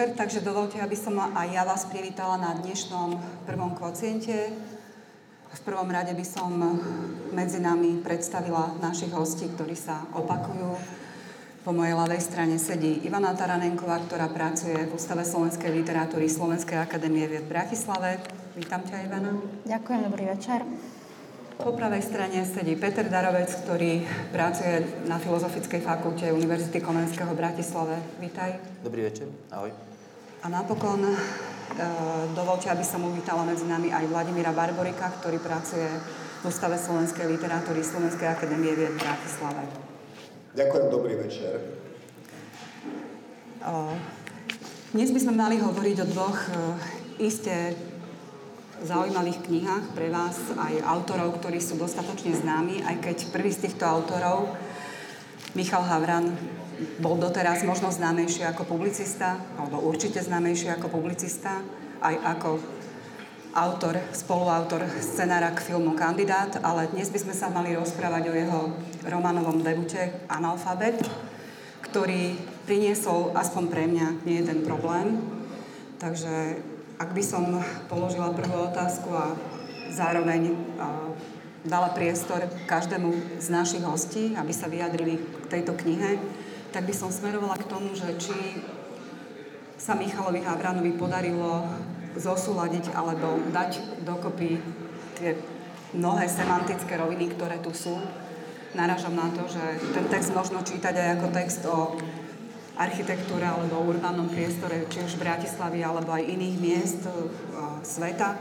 Večer, takže dovolte, aby som aj ja vás privítala na dnešnom prvom kvociente. V prvom rade by som medzi nami predstavila našich hostí, ktorí sa opakujú. Po mojej ľavej strane sedí Ivana Taranenková, ktorá pracuje v Ústave slovenskej literatúry Slovenskej akadémie v Bratislave. Vítam ťa, Ivana. Ďakujem, dobrý večer. Po pravej strane sedí Peter Darovec, ktorý pracuje na Filozofickej fakulte Univerzity Komenského v Bratislave. Vítaj. Dobrý večer, ahoj. A napokon e, dovolte, aby som uvítala medzi nami aj Vladimíra Barborika, ktorý pracuje v Ústave slovenskej literatúry Slovenskej akadémie vied v Bratislave. Ďakujem, dobrý večer. E, dnes by sme mali hovoriť o dvoch e, iste zaujímavých knihách pre vás, aj autorov, ktorí sú dostatočne známi, aj keď prvý z týchto autorov, Michal Havran, bol doteraz možno známejší ako publicista, alebo určite známejší ako publicista, aj ako autor, spoluautor scenára k filmu Kandidát, ale dnes by sme sa mali rozprávať o jeho románovom debute Analfabet, ktorý priniesol aspoň pre mňa nie jeden problém. Takže ak by som položila prvú otázku a zároveň dala priestor každému z našich hostí, aby sa vyjadrili k tejto knihe, tak by som smerovala k tomu, že či sa Michalovi Havranovi podarilo zosúľadiť alebo dať dokopy tie mnohé semantické roviny, ktoré tu sú. Naražam na to, že ten text možno čítať aj ako text o architektúre alebo o urbánnom priestore, či už v Bratislavy alebo aj iných miest uh, sveta,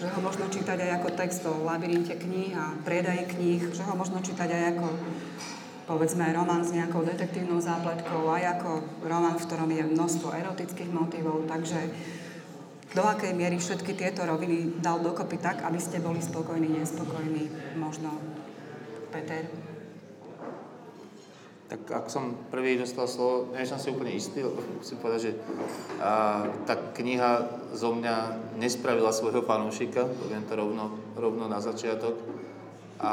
že ho možno čítať aj ako text o labyrinte kníh a predaji kníh, že ho možno čítať aj ako povedzme román s nejakou detektívnou zápletkou, aj ako román, v ktorom je množstvo erotických motivov, takže do akej miery všetky tieto roviny dal dokopy tak, aby ste boli spokojní, nespokojní, možno Peter? Tak ak som prvý dostal slovo, nie som si úplne istý, musím povedať, že a, tá kniha zo mňa nespravila svojho fanúšika, poviem to rovno, rovno na začiatok. A,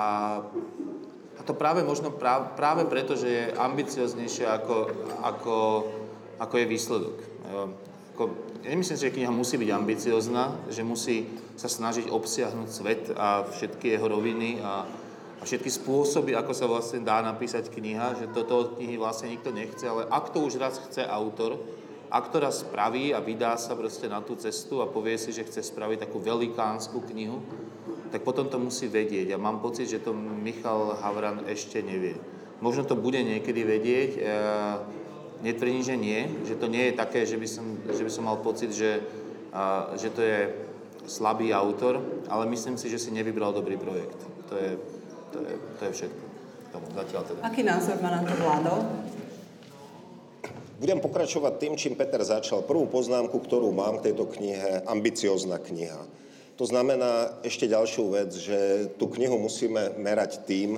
a to práve možno práve, práve preto, že je ambicioznejšia ako, ako, ako je výsledok. Ako, nemyslím si, že kniha musí byť ambiciozná, že musí sa snažiť obsiahnuť svet a všetky jeho roviny a, a všetky spôsoby, ako sa vlastne dá napísať kniha, že toto od knihy vlastne nikto nechce, ale ak to už raz chce autor, ak to raz spraví a vydá sa proste na tú cestu a povie si, že chce spraviť takú velikánsku knihu, tak potom to musí vedieť. A mám pocit, že to Michal Havran ešte nevie. Možno to bude niekedy vedieť, e, netvrdím, že nie, že to nie je také, že by som, že by som mal pocit, že, že to je slabý autor, ale myslím si, že si nevybral dobrý projekt. To je to je, to je všetko. Tomu zatiaľ teda. Aký názor má na to vládo? Budem pokračovať tým, čím Peter začal. Prvú poznámku, ktorú mám k tejto knihe, ambiciozná kniha. To znamená ešte ďalšiu vec, že tú knihu musíme merať tým,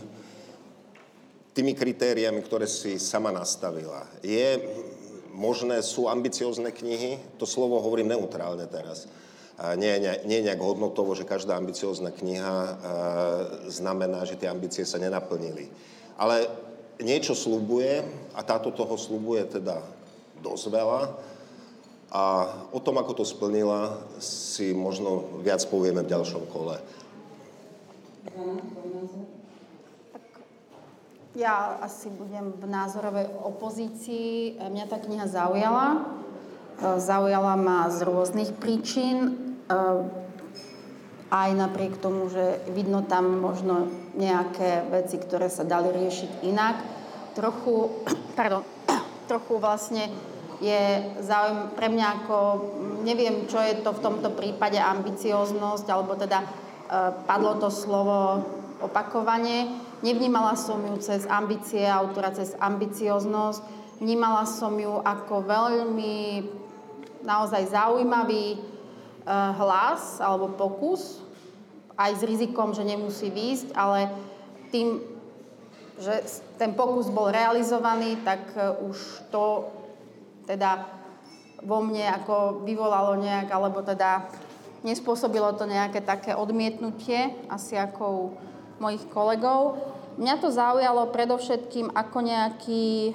tými kritériami, ktoré si sama nastavila. Je možné, sú ambiciozne knihy, to slovo hovorím neutrálne teraz nie, nie, nie nejak hodnotovo, že každá ambiciózna kniha znamená, že tie ambície sa nenaplnili. Ale niečo slúbuje a táto toho slúbuje teda dosť veľa a o tom, ako to splnila, si možno viac povieme v ďalšom kole. Ja asi budem v názorovej opozícii. Mňa tá kniha zaujala. E, zaujala ma z rôznych príčin. Ehm, aj napriek tomu, že vidno tam možno nejaké veci, ktoré sa dali riešiť inak. Trochu, pardon, trochu vlastne je záujem pre mňa ako, neviem, čo je to v tomto prípade ambicioznosť, alebo teda e, padlo to slovo opakovanie. Nevnímala som ju cez ambície autora, cez ambicioznosť. Vnímala som ju ako veľmi naozaj zaujímavý, Eh, hlas alebo pokus, aj s rizikom, že nemusí výjsť, ale tým, že ten pokus bol realizovaný, tak eh, už to teda vo mne ako vyvolalo nejak, alebo teda nespôsobilo to nejaké také odmietnutie, asi ako u mojich kolegov. Mňa to zaujalo predovšetkým ako nejaký e,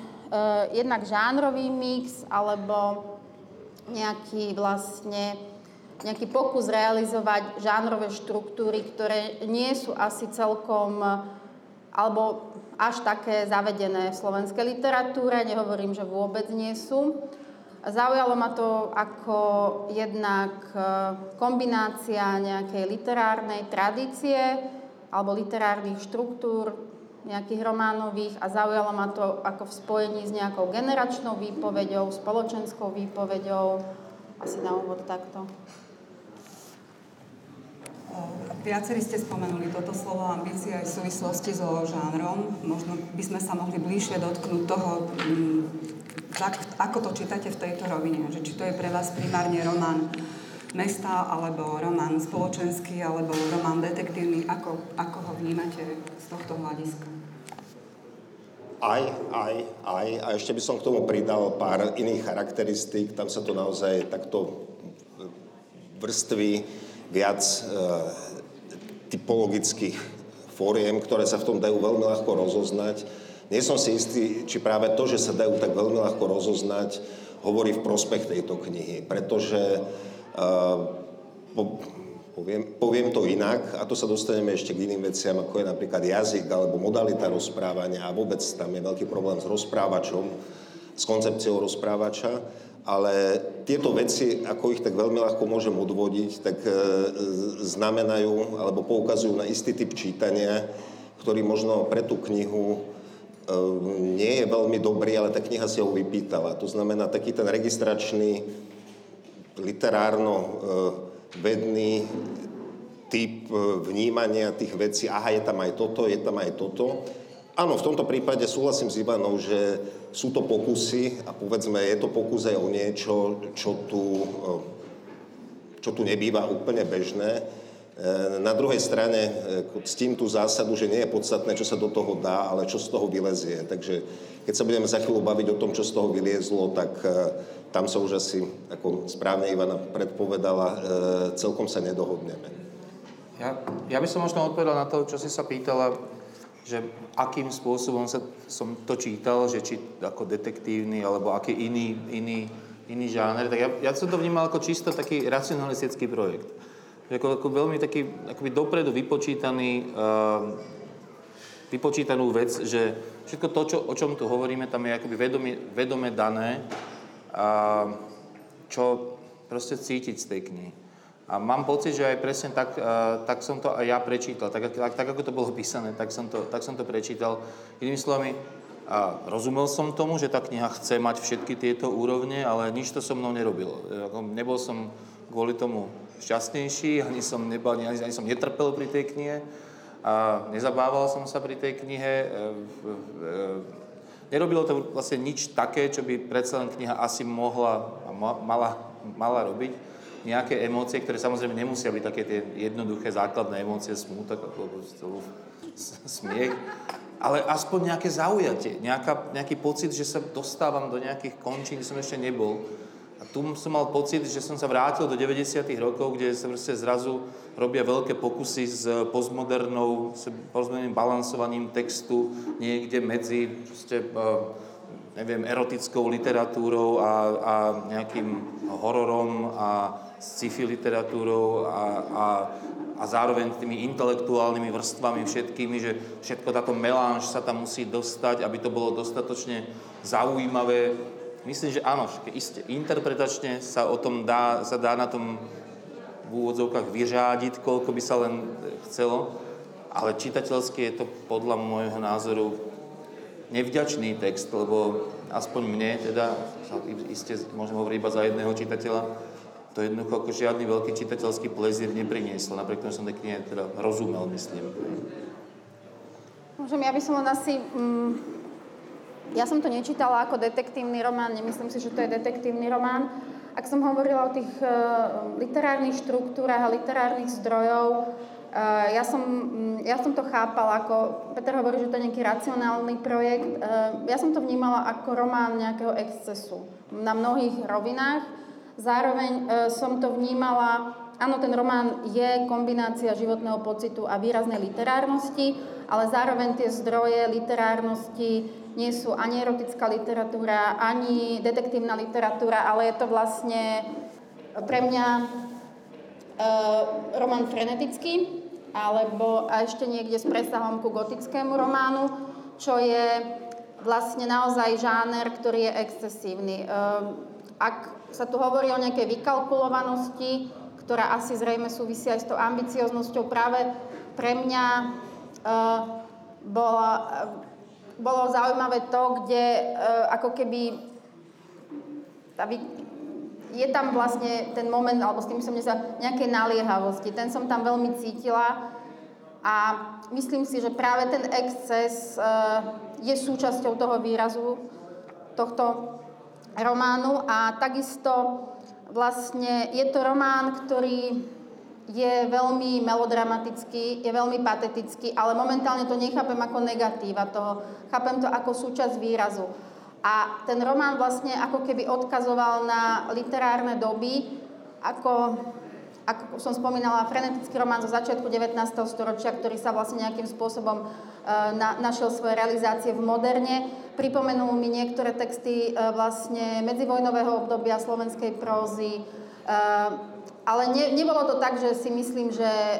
jednak žánrový mix, alebo nejaký vlastne nejaký pokus realizovať žánrové štruktúry, ktoré nie sú asi celkom alebo až také zavedené v slovenskej literatúre, nehovorím, že vôbec nie sú. Zaujalo ma to ako jednak e, kombinácia nejakej literárnej tradície alebo literárnych štruktúr, nejakých románových a zaujalo ma to ako v spojení s nejakou generačnou výpovedou, spoločenskou výpovedou. Asi na úvod takto. Viacerí ste spomenuli toto slovo ambícia aj v súvislosti so žánrom. Možno by sme sa mohli bližšie dotknúť toho, mm, ako to čítate v tejto rovine. Že či to je pre vás primárne román mesta, alebo román spoločenský, alebo román detektívny. Ako, ako ho vnímate z tohto hľadiska? Aj, aj, aj. A ešte by som k tomu pridal pár iných charakteristík. Tam sa to naozaj takto vrství viac e, typologických fóriem, ktoré sa v tom dajú veľmi ľahko rozoznať. Nie som si istý, či práve to, že sa dajú tak veľmi ľahko rozoznať, hovorí v prospech tejto knihy, pretože uh, po, poviem, poviem to inak a to sa dostaneme ešte k iným veciam, ako je napríklad jazyk alebo modalita rozprávania a vôbec tam je veľký problém s rozprávačom, s koncepciou rozprávača ale tieto veci, ako ich tak veľmi ľahko môžem odvodiť, tak e, znamenajú alebo poukazujú na istý typ čítania, ktorý možno pre tú knihu e, nie je veľmi dobrý, ale tá kniha si ho vypýtala. To znamená taký ten registračný, literárno-vedný typ vnímania tých vecí, aha, je tam aj toto, je tam aj toto. Áno, v tomto prípade súhlasím s Ivanou, že sú to pokusy a povedzme, je to pokus aj o niečo, čo tu, eh, čo tu nebýva úplne bežné. Eh, na druhej strane eh, ctím tú zásadu, že nie je podstatné, čo sa do toho dá, ale čo z toho vylezie. Takže keď sa budeme za chvíľu baviť o tom, čo z toho vyliezlo, tak tam sa už asi, ako správne Ivana predpovedala, celkom sa nedohodneme. Ja, ja by som možno odpovedal na to, čo si sa pýtala že akým spôsobom sa, som to čítal, že či ako detektívny alebo aký iný, iný, iný žáner, tak ja, ja som to vnímal ako čisto taký racionalistický projekt. Ako, ako veľmi taký akoby dopredu vypočítaný, uh, vypočítanú vec, že všetko to, čo, o čom tu hovoríme, tam je akoby vedome, vedome dané, uh, čo proste cítiť z tej knihy. A mám pocit, že aj presne tak, uh, tak som to aj ja prečítal. Tak, tak, tak ako to bolo písané, tak som to, tak som to prečítal. Inými slovami, a rozumel som tomu, že tá kniha chce mať všetky tieto úrovne, ale nič to so mnou nerobilo. Nebol som kvôli tomu šťastnejší, ani som, nebal, ani, ani som netrpel pri tej knihe a nezabával som sa pri tej knihe. E, e, nerobilo to vlastne nič také, čo by predsa len kniha asi mohla a mala, mala robiť nejaké emócie, ktoré samozrejme nemusia byť také tie jednoduché základné emócie, smútok alebo smiech, ale aspoň nejaké zaujatie, nejaká, nejaký pocit, že sa dostávam do nejakých končín, kde som ešte nebol. A tu som mal pocit, že som sa vrátil do 90. rokov, kde sa proste zrazu robia veľké pokusy s postmodernou, s postmoderným balansovaním textu niekde medzi proste, eh, neviem, erotickou literatúrou a, a nejakým hororom a sci-fi literatúrou a, a, a zároveň tými intelektuálnymi vrstvami všetkými, že všetko táto melanž sa tam musí dostať, aby to bolo dostatočne zaujímavé. Myslím, že áno, isté, interpretačne sa o tom dá, sa dá na tom v úvodzovkách vyřádiť, koľko by sa len chcelo, ale čitateľsky je to podľa môjho názoru nevďačný text, lebo aspoň mne, teda, iste môžem hovoriť iba za jedného čitateľa, to jednoducho ako žiadny veľký čitateľský plezír neprinieslo, napriek tomu som tej knihe teda rozumel, myslím. Môžem, ja by som len asi... Mm, ja som to nečítala ako detektívny román, nemyslím si, že to je detektívny román. Ak som hovorila o tých uh, literárnych štruktúrach a literárnych zdrojov, uh, ja, som, um, ja som to chápala ako... Peter hovorí, že to je nejaký racionálny projekt. Uh, ja som to vnímala ako román nejakého excesu na mnohých rovinách Zároveň e, som to vnímala áno, ten román je kombinácia životného pocitu a výraznej literárnosti, ale zároveň tie zdroje literárnosti nie sú ani erotická literatúra, ani detektívna literatúra, ale je to vlastne pre mňa e, román frenetický, alebo a ešte niekde s presahom ku gotickému románu, čo je vlastne naozaj žáner, ktorý je excesívny. E, ak sa tu hovorí o nejakej vykalkulovanosti, ktorá asi zrejme súvisí aj s tou ambicioznosťou. Práve pre mňa uh, bola, uh, bolo zaujímavé to, kde uh, ako keby tá vy, je tam vlastne ten moment, alebo s tým som sa nejaké naliehavosti. Ten som tam veľmi cítila a myslím si, že práve ten exces uh, je súčasťou toho výrazu tohto románu a takisto Vlastne je to román, ktorý je veľmi melodramatický, je veľmi patetický, ale momentálne to nechápem ako negatíva toho. Chápem to ako súčasť výrazu. A ten román vlastne ako keby odkazoval na literárne doby, ako, ako som spomínala, frenetický román zo začiatku 19. storočia, ktorý sa vlastne nejakým spôsobom uh, na, našiel svoje realizácie v moderne. Pripomenul mi niektoré texty e, vlastne medzivojnového obdobia slovenskej prózy, e, ale ne, nebolo to tak, že si myslím, že e,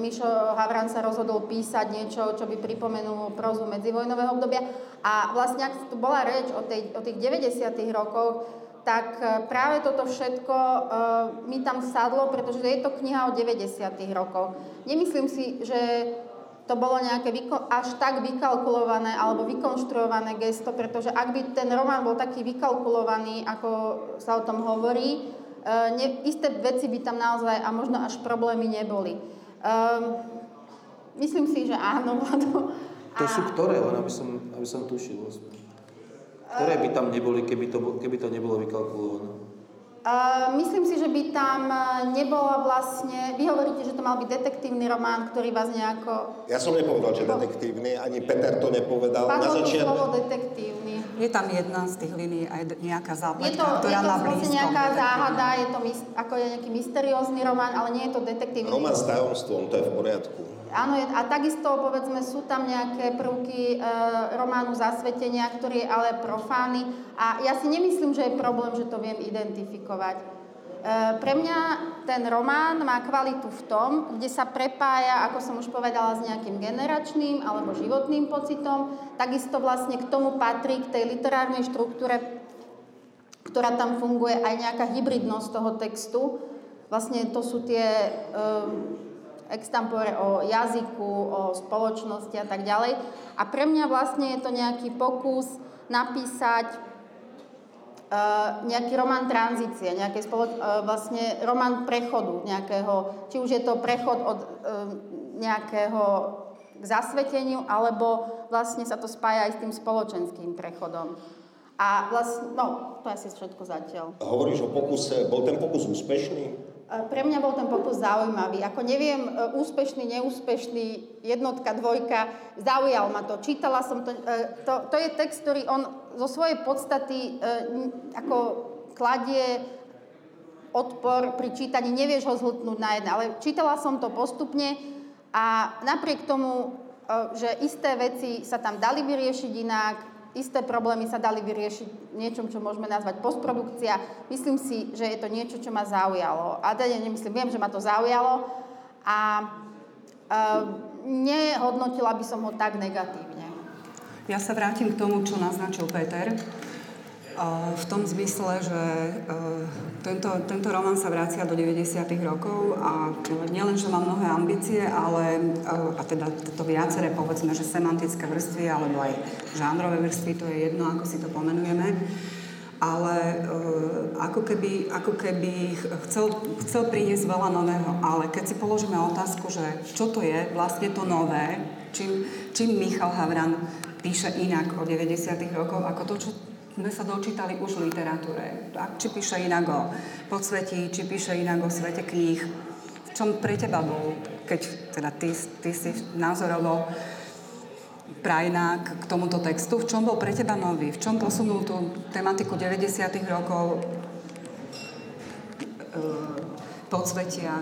Mišo Havran sa rozhodol písať niečo, čo by pripomenulo prózu medzivojnového obdobia. A vlastne, ak tu bola reč o, tej, o tých 90. rokoch, tak e, práve toto všetko e, mi tam sadlo, pretože je to kniha o 90. rokoch. Nemyslím si, že to bolo nejaké až tak vykalkulované alebo vykonštruované gesto, pretože ak by ten román bol taký vykalkulovaný, ako sa o tom hovorí, e, ne, isté veci by tam naozaj a možno až problémy neboli. Um, myslím si, že áno, Vlado. To sú ktoré, len aby som, aby som tušil. Ktoré by tam neboli, keby to, keby to nebolo vykalkulované? Uh, myslím si, že by tam e, nebola vlastne... Vy hovoríte, že to mal byť detektívny román, ktorý vás nejako... Ja som nepovedal, že detektívny, ani Peter to nepovedal. Padlo Na začiat... slovo detektívny. Je tam jedna z tých línií aj nejaká zápletka, je to, ktorá je to má vlastne nejaká záhada, je to ako je nejaký mysteriózny román, ale nie je to detektívny. Román s tajomstvom, to je v poriadku. Áno, a takisto, povedzme, sú tam nejaké prvky e, románu Zasvetenia, ktorý je ale profány. A ja si nemyslím, že je problém, že to viem identifikovať. E, pre mňa ten román má kvalitu v tom, kde sa prepája, ako som už povedala, s nejakým generačným alebo životným pocitom. Takisto vlastne k tomu patrí, k tej literárnej štruktúre, ktorá tam funguje, aj nejaká hybridnosť toho textu. Vlastne to sú tie... E, extampore o jazyku, o spoločnosti a tak ďalej. A pre mňa vlastne je to nejaký pokus napísať uh, nejaký román tranzície, nejaký spolo- uh, vlastne román prechodu nejakého, či už je to prechod od uh, nejakého k zasveteniu, alebo vlastne sa to spája aj s tým spoločenským prechodom. A vlastne, no, to asi všetko zatiaľ. Hovoríš o pokuse, bol ten pokus úspešný? Pre mňa bol ten pokus zaujímavý. Ako neviem, úspešný, neúspešný, jednotka, dvojka, zaujal ma to. Čítala som to. To, to je text, ktorý on zo svojej podstaty e, ako kladie odpor pri čítaní, nevieš ho zhltnúť na jedno. Ale čítala som to postupne a napriek tomu, že isté veci sa tam dali vyriešiť inak, isté problémy sa dali vyriešiť niečom, čo môžeme nazvať postprodukcia. Myslím si, že je to niečo, čo ma zaujalo. A teda nemyslím, viem, že ma to zaujalo a uh, nehodnotila by som ho tak negatívne. Ja sa vrátim k tomu, čo naznačil Peter v tom zmysle, že e, tento, tento román sa vracia do 90. rokov a nielen, že má mnohé ambície, ale e, a teda to viaceré, povedzme, že semantické vrstvy alebo aj žánrové vrstvy, to je jedno, ako si to pomenujeme, ale e, ako keby, ako keby chcel, chcel priniesť veľa nového. Ale keď si položíme otázku, že čo to je vlastne to nové, čím, čím Michal Havran píše inak o 90. rokoch, ako to, čo sme sa dočítali už v literatúre. Či píše inak o podsvetí, či píše inak o svete kníh. V čom pre teba bol, keď teda ty, ty si názorovo prajnák k tomuto textu, v čom bol pre teba nový? V čom posunul tú tematiku 90. rokov e, podsvetia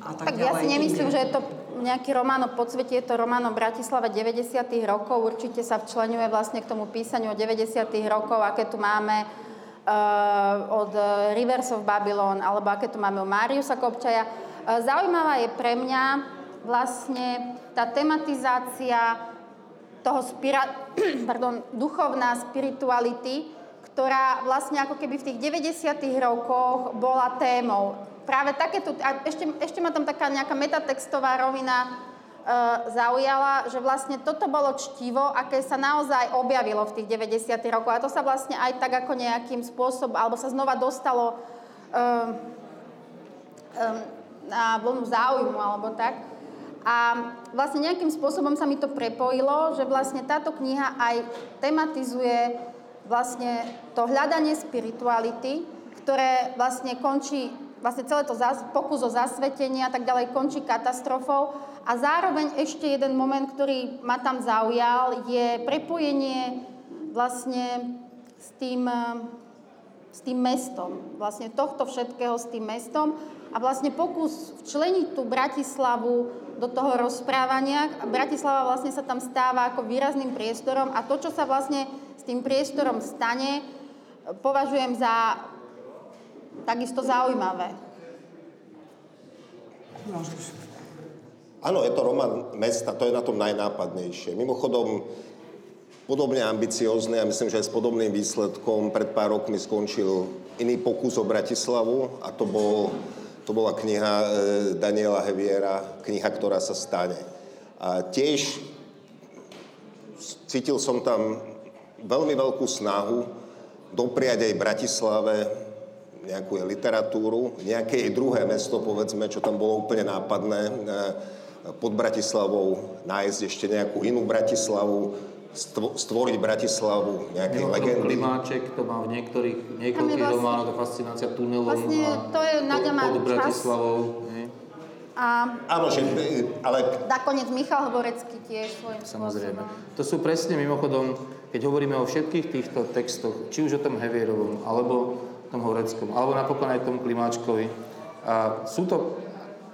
a tak, tak ďalej. ja si nemyslím, ide. že je to nejaký román o podsvete, je to román o Bratislave 90. rokov. Určite sa včlenuje vlastne k tomu písaniu o 90. rokov, aké tu máme uh, od Rivers of Babylon, alebo aké tu máme o Mariusa Kopčaja. Uh, zaujímavá je pre mňa vlastne tá tematizácia toho spira- pardon, duchovná spirituality, ktorá vlastne ako keby v tých 90. rokoch bola témou práve takéto, a ešte, ešte ma tam taká nejaká metatextová rovina e, zaujala, že vlastne toto bolo čtivo, aké sa naozaj objavilo v tých 90. rokoch. A to sa vlastne aj tak ako nejakým spôsobom, alebo sa znova dostalo e, e, na vlnu záujmu, alebo tak. A vlastne nejakým spôsobom sa mi to prepojilo, že vlastne táto kniha aj tematizuje vlastne to hľadanie spirituality, ktoré vlastne končí vlastne celé to pokus o zasvetenie a tak ďalej končí katastrofou. A zároveň ešte jeden moment, ktorý ma tam zaujal, je prepojenie vlastne s tým, s tým mestom. Vlastne tohto všetkého s tým mestom. A vlastne pokus včleniť tú Bratislavu do toho rozprávania. Bratislava vlastne sa tam stáva ako výrazným priestorom a to, čo sa vlastne s tým priestorom stane, považujem za takisto zaujímavé. Môžeš. Áno, je to román mesta, to je na tom najnápadnejšie. Mimochodom, podobne ambiciózny a myslím, že aj s podobným výsledkom pred pár rokmi skončil iný pokus o Bratislavu a to, bol, to bola kniha e, Daniela Heviera, kniha, ktorá sa stane. A tiež cítil som tam veľmi veľkú snahu dopriať aj Bratislave nejakú literatúru, nejaké jej druhé mesto, povedzme, čo tam bolo úplne nápadné, e, pod Bratislavou nájsť ešte nejakú inú Bratislavu, stvoriť Bratislavu, nejaké Mimochodom, legendy. Klimáček to má v niektorých, niekoľkých vlastne, románoch, to fascinácia tunelom vlastne a to je Naďa má pod Bratislavou. A Áno, že, ale... nakoniec Michal Hvorecký tiež svojím Samozrejme. spôsobom. To sú presne mimochodom, keď hovoríme o všetkých týchto textoch, či už o tom Hevierovom, alebo tom Horeckom, alebo napokon aj tom Klimáčkovi. A sú to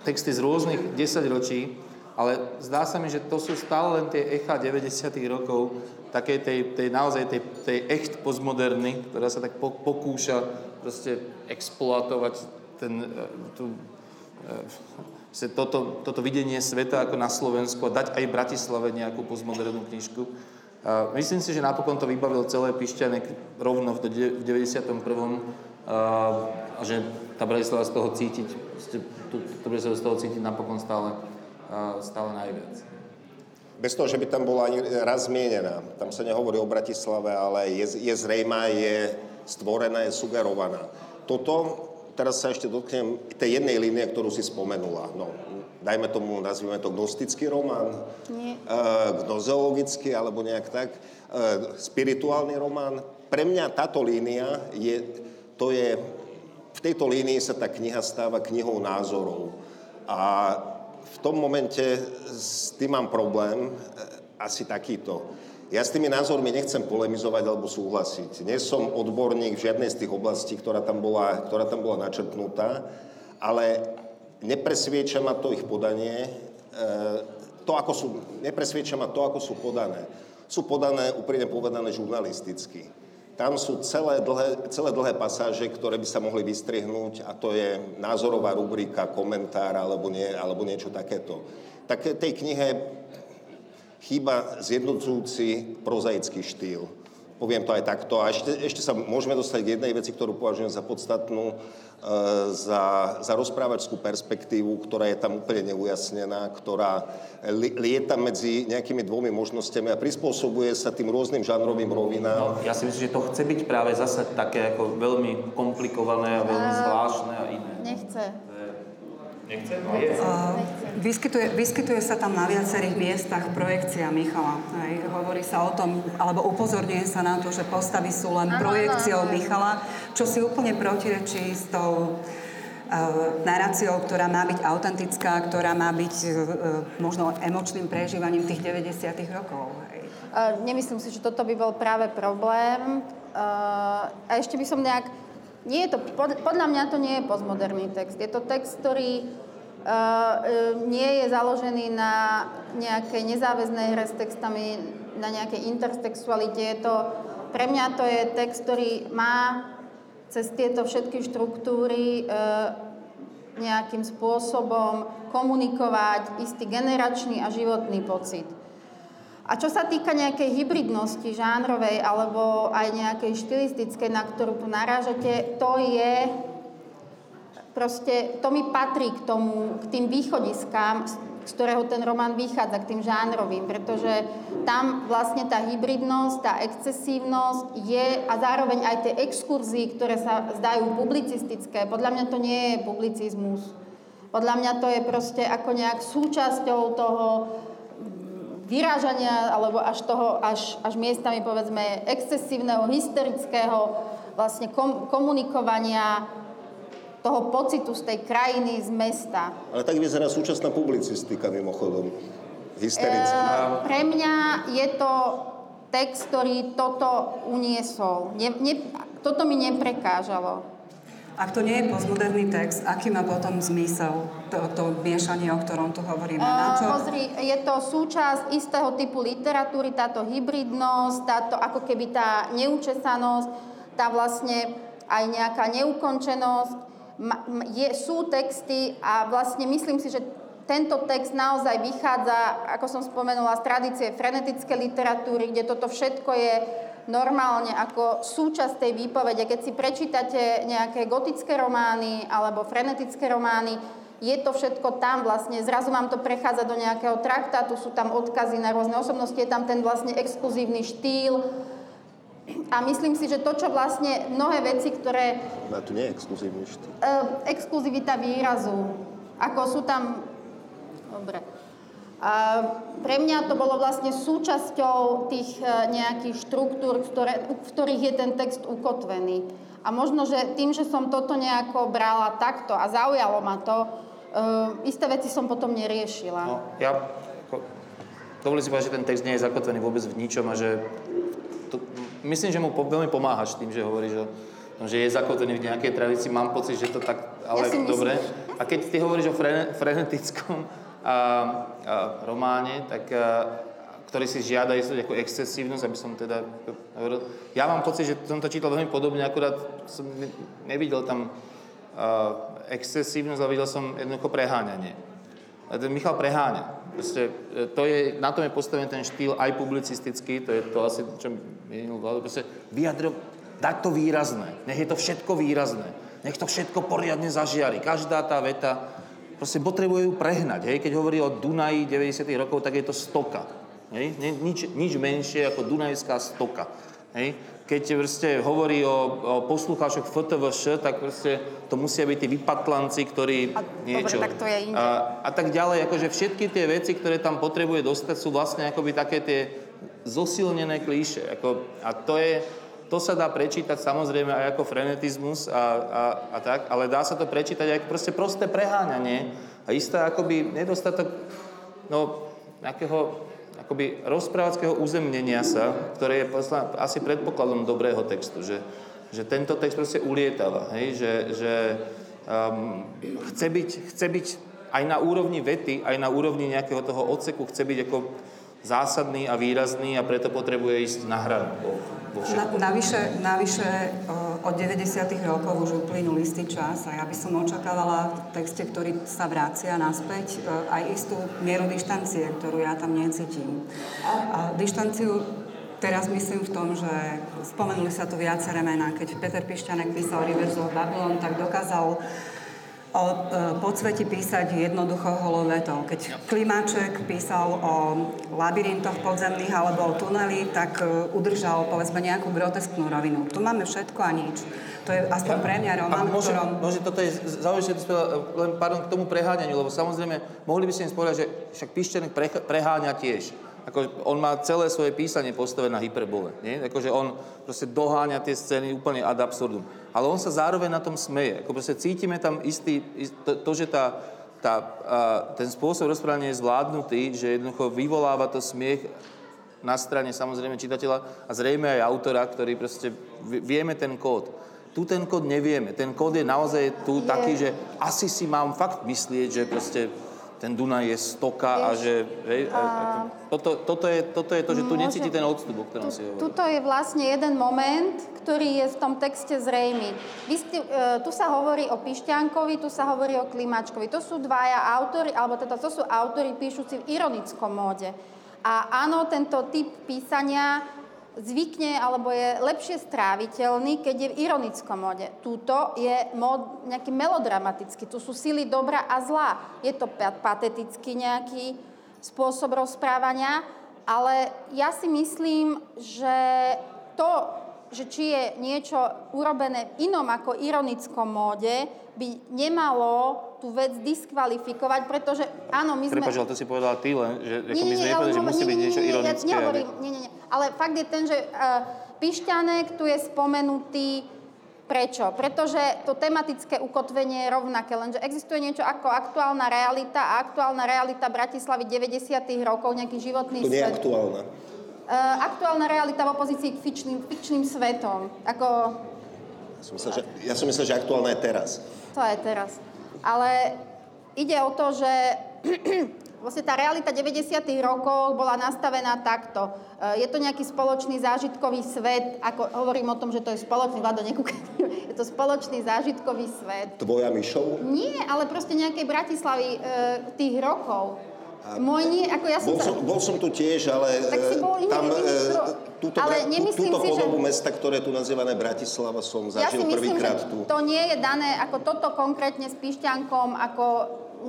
texty z rôznych 10 ročí, ale zdá sa mi, že to sú stále len tie echa 90 rokov, také tej, tej naozaj tej, tej echt postmoderny, ktorá sa tak pokúša proste exploatovať ten, e, tú, e, toto, toto videnie sveta ako na Slovensku a dať aj Bratislave nejakú postmodernú knižku. Myslím si, že napokon to vybavil celé Pišťanek rovno v 91 a že tá Bratislava z toho cítiť, to Bratislava z toho cítiť napokon stále, stále najviac. Bez toho, že by tam bola ani raz zmienená. Tam sa nehovorí o Bratislave, ale je, je zrejmá, je stvorená, je sugerovaná. Toto, teraz sa ešte dotknem tej jednej línie, ktorú si spomenula. No, dajme tomu, nazvime to gnostický román, Nie. E, gnozeologický, alebo nejak tak, e, spirituálny román. Pre mňa táto línia je to je, v tejto línii sa tá kniha stáva knihou názorov. A v tom momente s tým mám problém, e, asi takýto. Ja s tými názormi nechcem polemizovať alebo súhlasiť. Nie som odborník v žiadnej z tých oblastí, ktorá tam bola, ktorá tam bola načrtnutá, ale nepresvieča ma to ich podanie, e, to, ako sú, nepresvieča ma to, ako sú podané. Sú podané, úprimne povedané, žurnalisticky. Tam sú celé dlhé, celé dlhé pasáže, ktoré by sa mohli vystrihnúť a to je názorová rubrika, komentár alebo, nie, alebo niečo takéto. Tak tej knihe chýba zjednocujúci prozaický štýl. Poviem to aj takto. A ešte, ešte sa môžeme dostať k jednej veci, ktorú považujem za podstatnú, e, za, za rozprávačskú perspektívu, ktorá je tam úplne neujasnená, ktorá li, lieta medzi nejakými dvomi možnosťami a prispôsobuje sa tým rôznym žánrovým rovinám. No, ja si myslím, že to chce byť práve zase také ako veľmi komplikované a veľmi zvláštne a iné. Nechce. Nechce? No je. Uh, vyskytuje, vyskytuje sa tam na viacerých miestach projekcia Michala. Hej. Hovorí sa o tom, alebo upozorňuje sa na to, že postavy sú len Ano, projekciou ano. Michala, čo si úplne protirečí s tou uh, naráciou, ktorá má byť autentická, ktorá má byť uh, možno emočným prežívaním tých 90 rokov. Hej. Uh, nemyslím si, že toto by bol práve problém. Uh, a ešte by som nejak Nie je to, podľa mňa to nie je postmoderný text. Je to text, ktorý uh, nie je založený na nejakej nezáväznej hre s textami, na nejakej intertextualite. Je to, pre mňa to je text, ktorý má cez tieto všetky štruktúry uh, nejakým spôsobom komunikovať istý generačný a životný pocit. A čo sa týka nejakej hybridnosti žánrovej alebo aj nejakej štilistickej, na ktorú tu narážate, to je proste, to mi patrí k tomu, k tým východiskám, z ktorého ten román vychádza, k tým žánrovým, pretože tam vlastne tá hybridnosť, tá excesívnosť je a zároveň aj tie exkurzy, ktoré sa zdajú publicistické, podľa mňa to nie je publicizmus. Podľa mňa to je proste ako nejak súčasťou toho vyrážania alebo až toho, až, až miestami povedzme excesívneho, hysterického vlastne kom, komunikovania toho pocitu z tej krajiny, z mesta. Ale tak vyzerá súčasná publicistika mimochodom. Hysterická. E, pre mňa je to text, ktorý toto uniesol. Ne, ne, toto mi neprekážalo. Ak to nie je postmoderný text, aký má potom zmysel to, to miešanie, o ktorom tu hovoríme? Na čo? Pozri, je to súčasť istého typu literatúry, táto hybridnosť, táto ako keby tá neučesanosť, tá vlastne aj nejaká neukončenosť. Je, sú texty a vlastne myslím si, že tento text naozaj vychádza, ako som spomenula, z tradície frenetické literatúry, kde toto všetko je normálne ako súčasť tej výpovede. Keď si prečítate nejaké gotické romány alebo frenetické romány, je to všetko tam vlastne, zrazu vám to prechádza do nejakého traktátu, sú tam odkazy na rôzne osobnosti, je tam ten vlastne exkluzívny štýl. A myslím si, že to, čo vlastne mnohé veci, ktoré... A tu nie je exkluzívny štýl. Uh, exkluzivita výrazu. Ako sú tam... Dobre. A pre mňa to bolo vlastne súčasťou tých e, nejakých štruktúr, ktoré, v ktorých je ten text ukotvený. A možno, že tým, že som toto nejako brala takto a zaujalo ma to, uh, isté veci som potom neriešila. No, ja dovolím si povedať, že ten text nie je zakotvený vôbec v ničom a že to, myslím, že mu veľmi pomáhaš tým, že hovoríš, že, že je zakotvený v nejakej tradícii. Mám pocit, že to tak, ale ja dobre. A keď ty hovoríš o frenetickom a, a románe, tak ktorý si žiada istú ako excesívnosť, aby som teda. Ja mám pocit, že som to čítal veľmi podobne, akurát som nevidel tam excesívnosť, ale videl som jednoducho preháňanie. Ten Michal preháňa. Proste, e, to je, na tom je postavený ten štýl aj publicistický, to je to asi, čo minul vládu, proste vyjadro, dať to výrazné, nech je to všetko výrazné, nech to všetko poriadne zažiari. Každá tá veta proste potrebujú prehnať. Hej? Keď hovorí o Dunaji 90. rokov, tak je to stoka. Hej? Nič, nič menšie ako Dunajská stoka. Hej? Keď proste hovorí o, o poslucháčoch FTVŠ, tak proste to musia byť tí vypatlanci, ktorí a, niečo... Dobre, tak to je. A, a tak ďalej, akože všetky tie veci, ktoré tam potrebuje dostať, sú vlastne akoby také tie zosilnené klíše. Ako, a to je, to sa dá prečítať samozrejme aj ako frenetizmus a, a, a tak, ale dá sa to prečítať aj ako proste prosté preháňanie a isté akoby nedostatok no, nejakého akoby rozprávackého uzemnenia sa, ktoré je asi predpokladom dobrého textu, že, že tento text proste ulietava, hej, že, že um, chce, byť, chce byť aj na úrovni vety, aj na úrovni nejakého toho odseku, chce byť ako zásadný a výrazný a preto potrebuje ísť na hranu. Na, navyše, navyše od 90. rokov už uplynul istý čas a ja by som očakávala v texte, ktorý sa vracia naspäť, aj istú mieru dištancie, ktorú ja tam necítim. A dištanciu teraz myslím v tom, že spomenuli sa tu viaceré mená. Keď Peter Pišťanek písal Rivers of Babylon, tak dokázal o e, podsveti písať jednoducho holovetou. Keď Klimáček písal o labyrintoch podzemných alebo o tuneli, tak e, udržal povedzme nejakú grotesknú rovinu. Tu máme všetko a nič. To je aspoň pre mňa román, môže, ktorom... Môže toto je zaujímavé, len pardon, k tomu preháňaniu, lebo samozrejme mohli by ste im spovedať, že však Pišťanek preháňa tiež ako on má celé svoje písanie postavené na hyperbole. Nie? Akože on proste doháňa tie scény úplne ad absurdum. Ale on sa zároveň na tom smeje. Ako proste cítime tam istý, to, to že tá, tá, a, ten spôsob rozprávania je zvládnutý, že jednoducho vyvoláva to smiech na strane samozrejme čitateľa a zrejme aj autora, ktorý proste vieme ten kód. tu ten kód nevieme. Ten kód je naozaj tu je. taký, že asi si mám fakt myslieť, že proste ten Dunaj je stoka a že... Hej, a, toto, toto, je, toto je to, že tu môže, necíti ten odstup, o ktorom tu, si hovorí. Tuto je vlastne jeden moment, ktorý je v tom texte zrejmy. Vy ste, e, tu sa hovorí o Pišťankovi, tu sa hovorí o Klimačkovi. To sú dvaja autory, alebo teda to sú autory píšuci v ironickom móde. A áno, tento typ písania zvykne alebo je lepšie stráviteľný, keď je v ironickom mode. Túto je mod nejaký melodramatický, tu sú sily dobra a zla. Je to patetický nejaký spôsob rozprávania, ale ja si myslím, že to, že či je niečo urobené v inom ako ironickom móde, by nemalo tú vec diskvalifikovať, pretože áno, my sme... Prepač, ale to si povedala ty len, že nie, my sme nepovedali, že musí byť niečo ironické. Ja nehovorím, nie, nie, nie. Ale fakt je ten, že uh, Pišťanek tu je spomenutý Prečo? Pretože to tematické ukotvenie je rovnaké, lenže existuje niečo ako aktuálna realita a aktuálna realita Bratislavy 90. rokov, nejaký životný svet. To nie je aktuálna. Uh, aktuálna realita v opozícii k fikčným, fikčným svetom. Ako... Ja som, myslel, že, ja som myslel, že aktuálna je teraz to aj teraz. Ale ide o to, že vlastne tá realita 90. rokov bola nastavená takto. E, je to nejaký spoločný zážitkový svet, ako hovorím o tom, že to je spoločný, Vlado, nekúkaj, je to spoločný zážitkový svet. Tvoja myšov? Nie, ale proste nejakej Bratislavy e, tých rokov. Môj nie, ako ja som... Bol, som, bol som tu tiež, ale tak si bol, nie, tam e, túto, ale túto si, podobu že... mesta, ktoré tu nazývané Bratislava, som zažil ja prvýkrát tu. to nie je dané ako toto konkrétne s Pišťankom, ako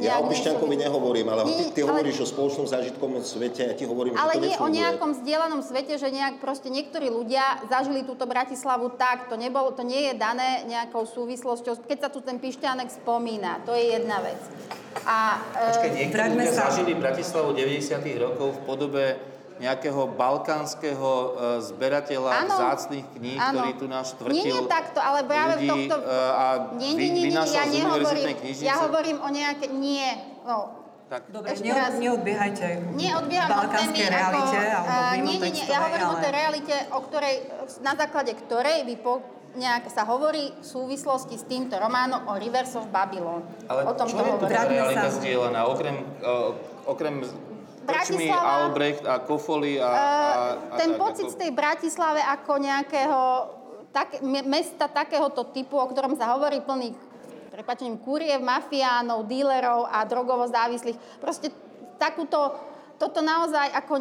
ja o Pišťankovi nehovorím, ale nie, ty, ty ale, hovoríš o spoločnom zážitkovom svete a ja ti hovorím, ale že to nie o nejakom zdieľanom svete, že nejak proste niektorí ľudia zažili túto Bratislavu tak, to, nebolo, to nie je dané nejakou súvislosťou, keď sa tu ten Pišťanek spomína, to je jedna vec. A, Počkej, niektorí ľudia sa... zažili Bratislavu 90 rokov v podobe nejakého balkánskeho uh, zberateľa ano, zácných kníh, ano. ktorý tu nás štvrtil Nie, nie takto, ale práve ľudí, v tohto... Uh, a nie, nie, nie, nie, ja nehovorím, ja hovorím o nejaké... Nie, no, tak. Dobre, Ešte raz. neodbiehajte Neodbieham balkánskej realite, ako, alebo uh, nie, nie, nie, ja hovorím ale... o tej realite, o ktorej, na základe ktorej vy po, nejak sa hovorí v súvislosti s týmto románom o Rivers of Babylon. Ale o tom čo je tu realita zdieľaná? Okrem, uh, okrem Bratislava... Albrecht a Kofoli a... a, a ten a, pocit ako... z tej Bratislave ako nejakého tak, mesta takéhoto typu, o ktorom sa hovorí plný prepačením kuriev, mafiánov, dílerov a drogovo závislých. Proste takúto, toto naozaj ako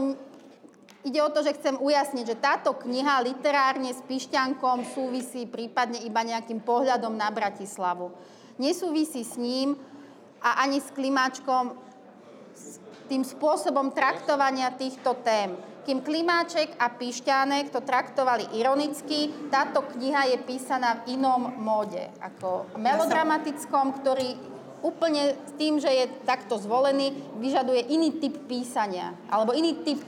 ide o to, že chcem ujasniť, že táto kniha literárne s Pišťankom súvisí prípadne iba nejakým pohľadom na Bratislavu. Nesúvisí s ním a ani s Klimáčkom tým spôsobom traktovania týchto tém. Kým Klimáček a Pišťánek to traktovali ironicky, táto kniha je písaná v inom móde, ako melodramatickom, ktorý úplne s tým, že je takto zvolený, vyžaduje iný typ písania, alebo iný typ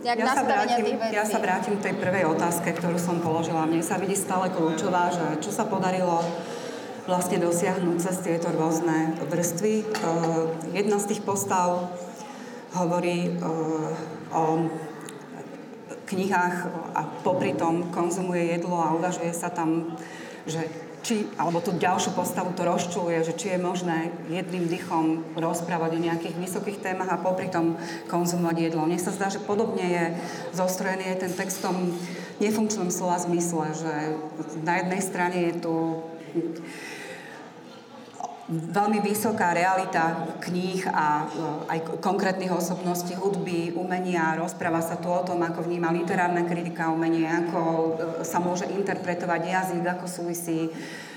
ja sa, vrátim, ja sa vrátim k tej prvej otázke, ktorú som položila. Mne sa vidí stále kľúčová, že čo sa podarilo vlastne dosiahnuť cez tieto rôzne vrstvy. Uh, jedna z tých postav hovorí uh, o knihách a popri tom konzumuje jedlo a uvažuje sa tam, že či, alebo tú ďalšiu postavu to rozčuluje, že či je možné jedným dychom rozprávať o nejakých vysokých témach a popri tom konzumovať jedlo. Mne sa zdá, že podobne je zostrojený aj ten textom nefunkčnom slova zmysle, že na jednej strane je tu veľmi vysoká realita kníh a eh, aj konkrétnych osobností hudby, umenia. Rozpráva sa tu o tom, ako vníma literárna kritika umenie, ako eh, sa môže interpretovať jazyk, ako súvisí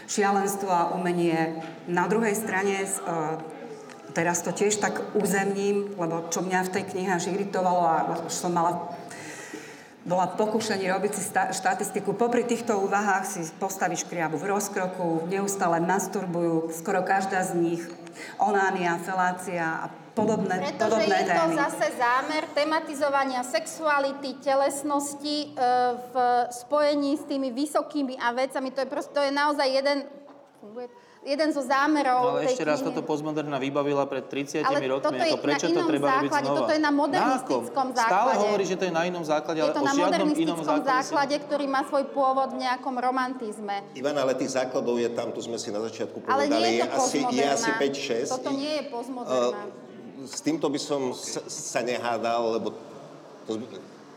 šialenstvo a umenie. Na druhej strane, eh, teraz to tiež tak uzemním, lebo čo mňa v tej knihe až iritovalo a som mala bola pokušenie robiť si štatistiku. Popri týchto úvahách si postavíš kriabu v rozkroku, neustále masturbujú, skoro každá z nich, onánia, felácia a podobné, Pretože podobné je to zase zámer tematizovania sexuality, telesnosti e, v spojení s tými vysokými a vecami. To je, proste, to je naozaj jeden... Funguje? Jeden zo zámerov No, ale tej ešte raz knihy- toto postmoderna vybavila pred 30 Ale rokmi. toto je ako prečo na to inom treba robiť základe, znova? toto je na modernistickom Na akom? Stále základe. hovorí, že to je na inom základe, Je ale to o na žiadnom inom modernistickom základe. si- základe, ktorý má svoj pôvod v nejakom romantizme. Ivan, ale tých základov je tam, tu sme si na začiatku Ale povedali, nie je to asi, je asi 5-6. Toto nie je postmoderná. S týmto by som sa, sa nehádal, lebo to,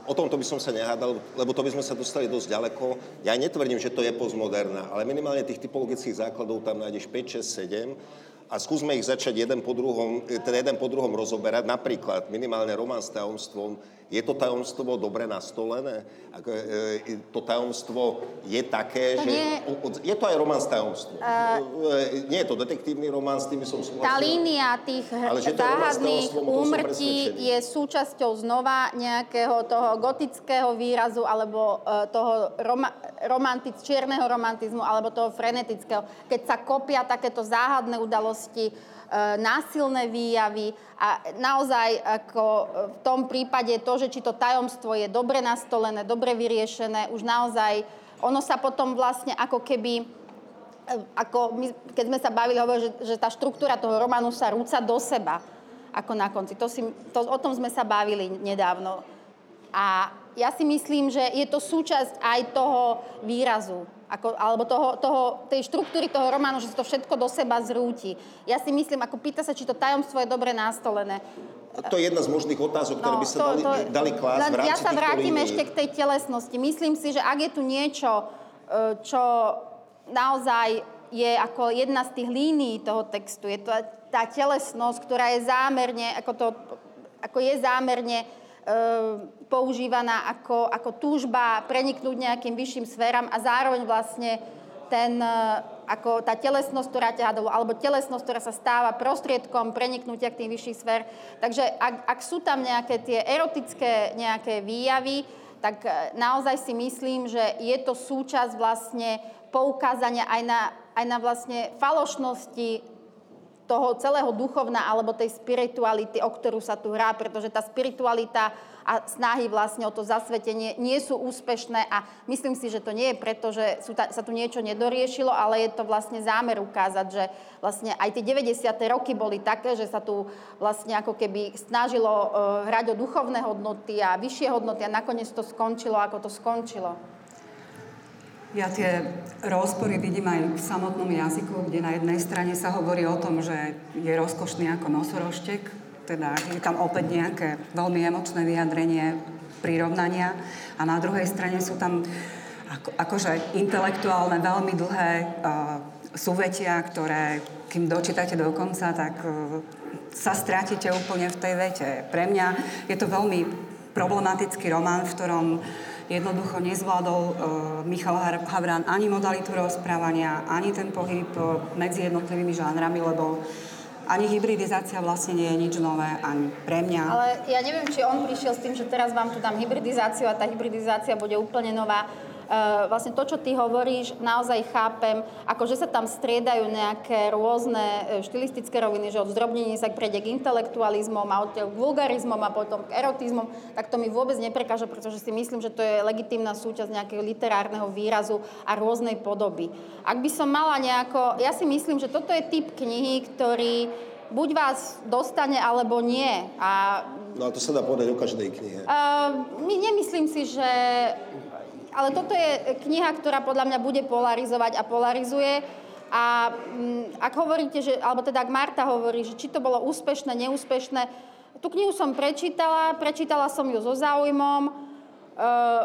o tomto by som sa nehádal, lebo to by sme sa dostali dosť ďaleko. Ja netvrdím, že to je postmoderná, ale minimálne tých typologických základov tam nájdeš 5, 6, 7 a skúsme ich začať jeden po druhom, teda jeden po druhom rozoberať. Napríklad minimálne román s tajomstvom. Je to tajomstvo dobre nastolené? Ako, e, to tajomstvo je také, To že... nie- Je to aj román s tajomstvom. E, nie je to detektívny román, s tým by som súhlasil. Tá línia tých Ale záhadných úmrtí je súčasťou znova nejakého toho gotického výrazu alebo e, toho roma, romantic, čierneho romantizmu alebo toho frenetického. Keď sa kopia takéto záhadné udalosti, e, násilné výjavy a naozaj ako e, v tom prípade to, že či to tajomstvo je dobre nastolené, dobre vyriešené, už naozaj ono sa potom vlastne ako keby E, ako my, keď sme sa bavili, hovorili, že, že tá štruktúra toho románu sa rúca do seba, ako na konci. To si, to, o tom sme sa bavili nedávno. A ja si myslím, že je to súčasť aj toho výrazu, ako, alebo toho, toho, tej štruktúry toho románu, že sa to všetko do seba zrúti. Ja si myslím, ako pýta sa, či to tajomstvo je dobre nastolené. To je jedna z možných otázok, ktoré by sa dali, dali klásť v rámci Ja sa vrátim línií. ešte k tej telesnosti. Myslím si, že ak je tu niečo, e, čo naozaj je ako jedna z tých línií toho textu, je to tá telesnosť, ktorá je zámerne, ako, to, ako je zámerne používaná ako, ako túžba preniknúť nejakým vyšším sféram a zároveň vlastne ten, e, ako tá telesnosť, ktorá ťa do, alebo telesnosť, ktorá sa stáva prostriedkom preniknutia k tým vyšších sfér. Takže ak, ak sú tam nejaké tie erotické nejaké výjavy, tak e, naozaj si myslím, že je to súčasť vlastne poukázania aj na, aj na vlastne falošnosti toho celého duchovna alebo tej spirituality, o ktorú sa tu hrá, pretože tá spiritualita a snahy vlastne o to zasvetenie nie sú úspešné a myslím si, že to nie je preto, že sú ta, sa tu niečo nedoriešilo, ale je to vlastne zámer ukázať, že vlastne aj tie 90. roky boli také, že sa tu vlastne ako keby snažilo uh, hrať o duchovné hodnoty a vyššie hodnoty a nakoniec to skončilo, ako to skončilo. Ja tie rozpory vidím aj v samotnom jazyku, kde na jednej strane sa hovorí o tom, že je rozkošný ako nosoroštek, teda je tam opäť nejaké veľmi emočné vyjadrenie prirovnania a na druhej strane sú tam ako, akože intelektuálne veľmi dlhé uh, súvetia, ktoré kým dočítate do konca, tak uh, sa strátite úplne v tej vete. Pre mňa je to veľmi problematický román, v ktorom jednoducho nezvládol uh, Michal Havran ani modalitu rozprávania, ani ten pohyb uh, medzi jednotlivými žánrami, lebo ani hybridizácia vlastne nie je nič nové, ani pre mňa. Ale ja neviem, či on prišiel s tým, že teraz vám tu dám hybridizáciu a tá hybridizácia bude úplne nová. Uh, vlastne to, čo ty hovoríš, naozaj chápem, ako že sa tam striedajú nejaké rôzne e, štilistické roviny, že od zdrobnení sa prejde k intelektualizmom a od k vulgarizmom a potom k erotizmom, tak to mi vôbec neprekáža, pretože si myslím, že to je legitímna súčasť nejakého literárneho výrazu a rôznej podoby. Ak by som mala nejako, ja si myslím, že toto je typ knihy, ktorý buď vás dostane, alebo nie. A No a to sa dá povedať o každej knihe. Uh, nemyslím si, že... Ale toto je kniha, ktorá podľa mňa bude polarizovať a polarizuje. A um, ak hovoríte, že, alebo teda ak Marta hovorí, že či to bolo úspešné, neúspešné, tú knihu som prečítala, prečítala som ju so záujmom uh,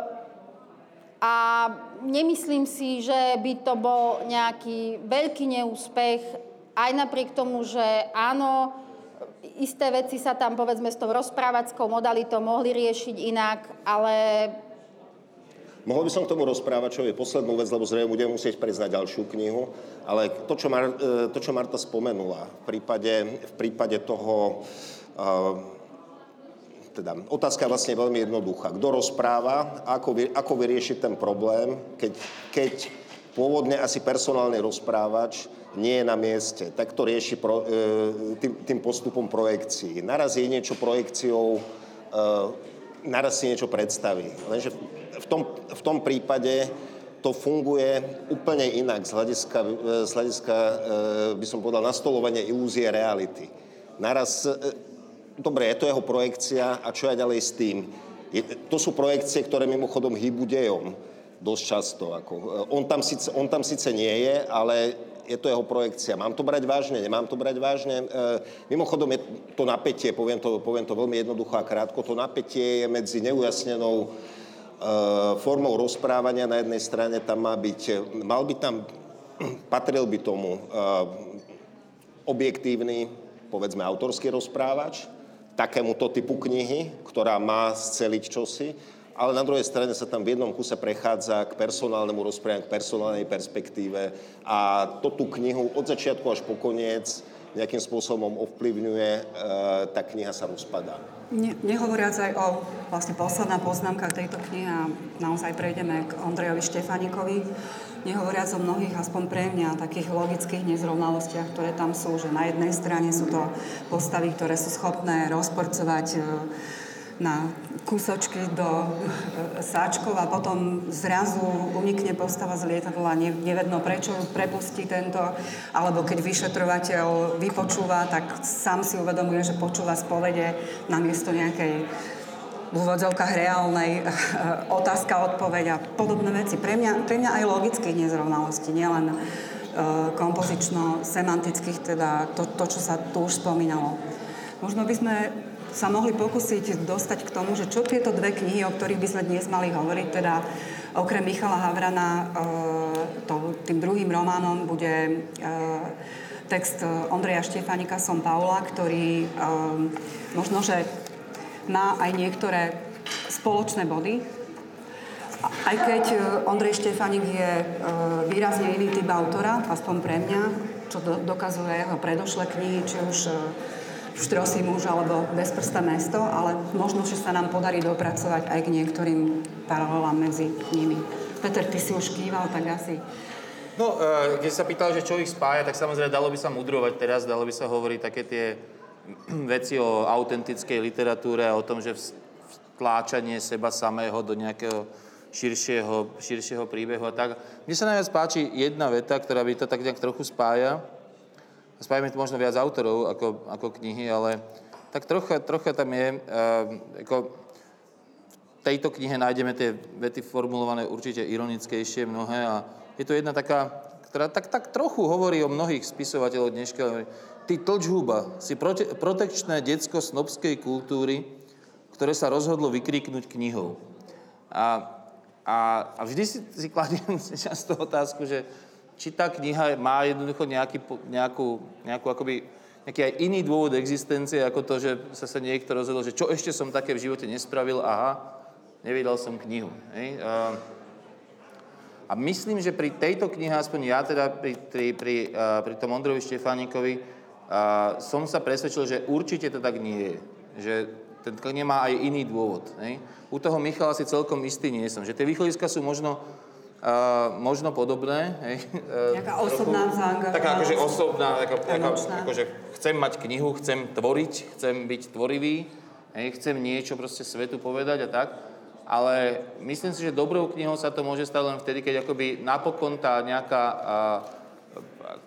a nemyslím si, že by to bol nejaký veľký neúspech, aj napriek tomu, že áno, isté veci sa tam povedzme s tou rozprávackou modalitou mohli riešiť inak, ale Mohol by som k tomu rozprávať, čo je poslednú vec, lebo zrejme budeme musieť prejsť na ďalšiu knihu, ale to, čo, Mar- e, to, čo Marta spomenula, v prípade, v prípade toho, uh, teda otázka je vlastne veľmi jednoduchá. Kto rozpráva, ako, vy, ako vyriešiť ten problém, keď, keď pôvodne asi personálny rozprávač nie je na mieste, tak to rieši pro, e, tým, tým postupom projekcií. Naraz je niečo projekciou, e, naraz si niečo predstaví. Lenže v tom, v tom prípade to funguje úplne inak z hľadiska, z hľadiska by som povedal, nastolovania ilúzie reality. Naraz, dobre, je to jeho projekcia a čo ja ďalej s tým? Je, to sú projekcie, ktoré mimochodom hýbu dejom dosť často. Ako, on, tam síce, on tam síce nie je, ale je to jeho projekcia. Mám to brať vážne, nemám to brať vážne. E, mimochodom je to napätie, poviem to, poviem to veľmi jednoducho a krátko, to napätie je medzi neujasnenou e, formou rozprávania. Na jednej strane tam má byť, mal by tam, patril by tomu e, objektívny, povedzme, autorský rozprávač, takémuto typu knihy, ktorá má sceliť čosi ale na druhej strane sa tam v jednom kuse prechádza k personálnemu rozprávaniu, k personálnej perspektíve a to tú knihu od začiatku až po koniec nejakým spôsobom ovplyvňuje, e, tá kniha sa rozpadá. Ne, nehovoriac aj o vlastne posledná poznámka tejto knihy a naozaj prejdeme k Ondrejovi Štefanikovi, nehovoriac o mnohých, aspoň pre mňa, takých logických nezrovnalostiach, ktoré tam sú, že na jednej strane sú to postavy, ktoré sú schopné rozporcovať e, na kúsočky do e, sáčkov a potom zrazu unikne postava z lietadla, nevedno prečo prepustí tento, alebo keď vyšetrovateľ vypočúva, tak sám si uvedomuje, že počúva spovede namiesto nejakej v úvodzovkách reálnej e, otázka, odpoveď a podobné veci. Pre mňa, pre mňa aj logických nezrovnalostí, nielen e, kompozično-semantických, teda to, to, čo sa tu už spomínalo. Možno by sme sa mohli pokúsiť dostať k tomu, že čo tieto dve knihy, o ktorých by sme dnes mali hovoriť, teda okrem Michala Havrana, e, to, tým druhým románom bude e, text Ondreja Štefanika Som Paula, ktorý e, možno, že má aj niektoré spoločné body, aj keď Ondrej Štefanik je výrazne iný typ autora, aspoň pre mňa, čo dokazuje jeho predošlé knihy, či už Štrosý muž alebo Bezprsta mesto, ale možno, že sa nám podarí dopracovať aj k niektorým paralelám medzi nimi. Peter, ty si už kýval, tak asi... No, e, keď sa pýtal, že čo ich spája, tak samozrejme dalo by sa mudrovať teraz, dalo by sa hovoriť také tie veci o autentickej literatúre a o tom, že vtláčanie seba samého do nejakého širšieho, širšieho príbehu a tak. Mne sa najviac páči jedna veta, ktorá by to tak nejak trochu spája, spájame tu možno viac autorov ako, ako knihy, ale tak trocha, trocha tam je, uh, ako v tejto knihe nájdeme tie vety formulované určite ironickejšie mnohé a je to jedna taká, ktorá tak, tak trochu hovorí o mnohých spisovateľov dneška. Ty tlčhúba, si prote, protekčné detsko snobskej kultúry, ktoré sa rozhodlo vykriknúť knihou. A, a, a vždy si, si kladiem často otázku, že či tá kniha má jednoducho nejaký, nejakú, nejakú akoby, nejaký aj iný dôvod existencie, ako to, že sa sa niekto rozhodol, že čo ešte som také v živote nespravil, aha, nevydal som knihu. Hej? A, a myslím, že pri tejto knihe, aspoň ja teda pri, pri, pri, pri tom Ondrovi Štefánikovi, a som sa presvedčil, že určite to tak nie je. Že ten kniha má aj iný dôvod. Hej? U toho Michala si celkom istý nie som. Že tie východiska sú možno Uh, možno podobné. Hej, Nejaká osobná zaangažovanosť. Taká akože osobná, taká, taká, akože chcem mať knihu, chcem tvoriť, chcem byť tvorivý, hej, chcem niečo proste svetu povedať a tak. Ale myslím si, že dobrou knihou sa to môže stať len vtedy, keď akoby napokon tá nejaká uh,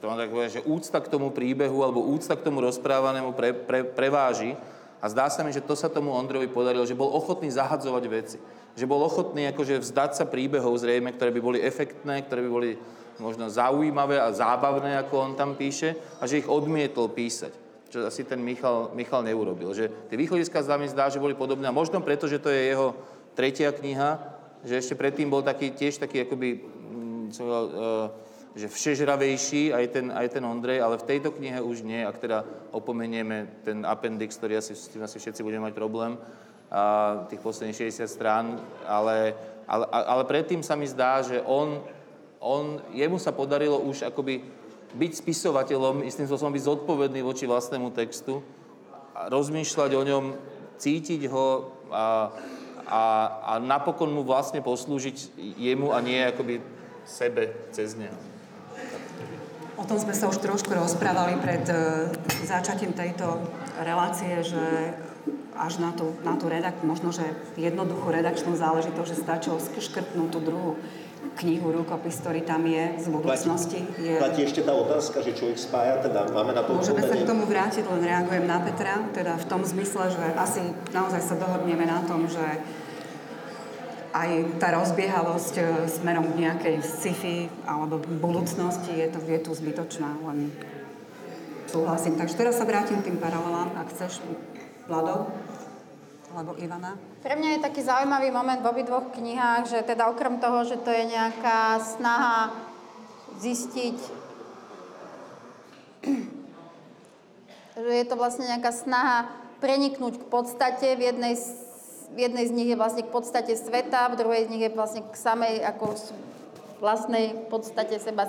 to mám tak povedať, že úcta k tomu príbehu alebo úcta k tomu rozprávanému pre, pre, preváži. A zdá sa mi, že to sa tomu Ondrovi podarilo, že bol ochotný zahadzovať veci že bol ochotný akože vzdať sa príbehov zrejme, ktoré by boli efektné, ktoré by boli možno zaujímavé a zábavné, ako on tam píše, a že ich odmietol písať. Čo asi ten Michal, Michal neurobil. Že tie východiska sa mi zdá, že boli podobné. A možno preto, že to je jeho tretia kniha, že ešte predtým bol taký, tiež taký akoby, mm, co, uh, že všežravejší aj ten, aj ten Ondrej, ale v tejto knihe už nie, ak teda opomenieme ten appendix, ktorý asi, s tým asi všetci budeme mať problém, tých posledných 60 strán, ale, ale, ale predtým sa mi zdá, že on, on, jemu sa podarilo už akoby byť spisovateľom, istým spôsobom byť zodpovedný voči vlastnému textu, rozmýšľať o ňom, cítiť ho a, a, a napokon mu vlastne poslúžiť jemu a nie akoby sebe cez neho. O tom sme sa už trošku rozprávali pred uh, začatím tejto relácie, že až na tú, na tú redak, možno, že jednoduchú redakčnú záležitosť, že stačilo škrtnúť tú druhú knihu, rukopis, ktorý tam je z budúcnosti. Je... platí ešte tá otázka, že čo ich spája, teda máme na to Môžeme sa k tomu vrátiť, len reagujem na Petra, teda v tom zmysle, že asi naozaj sa dohodneme na tom, že aj tá rozbiehavosť e, smerom k nejakej sci-fi alebo budúcnosti je, to, je tu zbytočná, len súhlasím. Takže teraz sa vrátim k tým paralelám, ak chceš, Vlado alebo Ivana. Pre mňa je taký zaujímavý moment v obidvoch knihách, že teda okrem toho, že to je nejaká snaha zistiť, že je to vlastne nejaká snaha preniknúť k podstate. V jednej, v jednej z nich je vlastne k podstate sveta, v druhej z nich je vlastne k samej ako vlastnej podstate seba.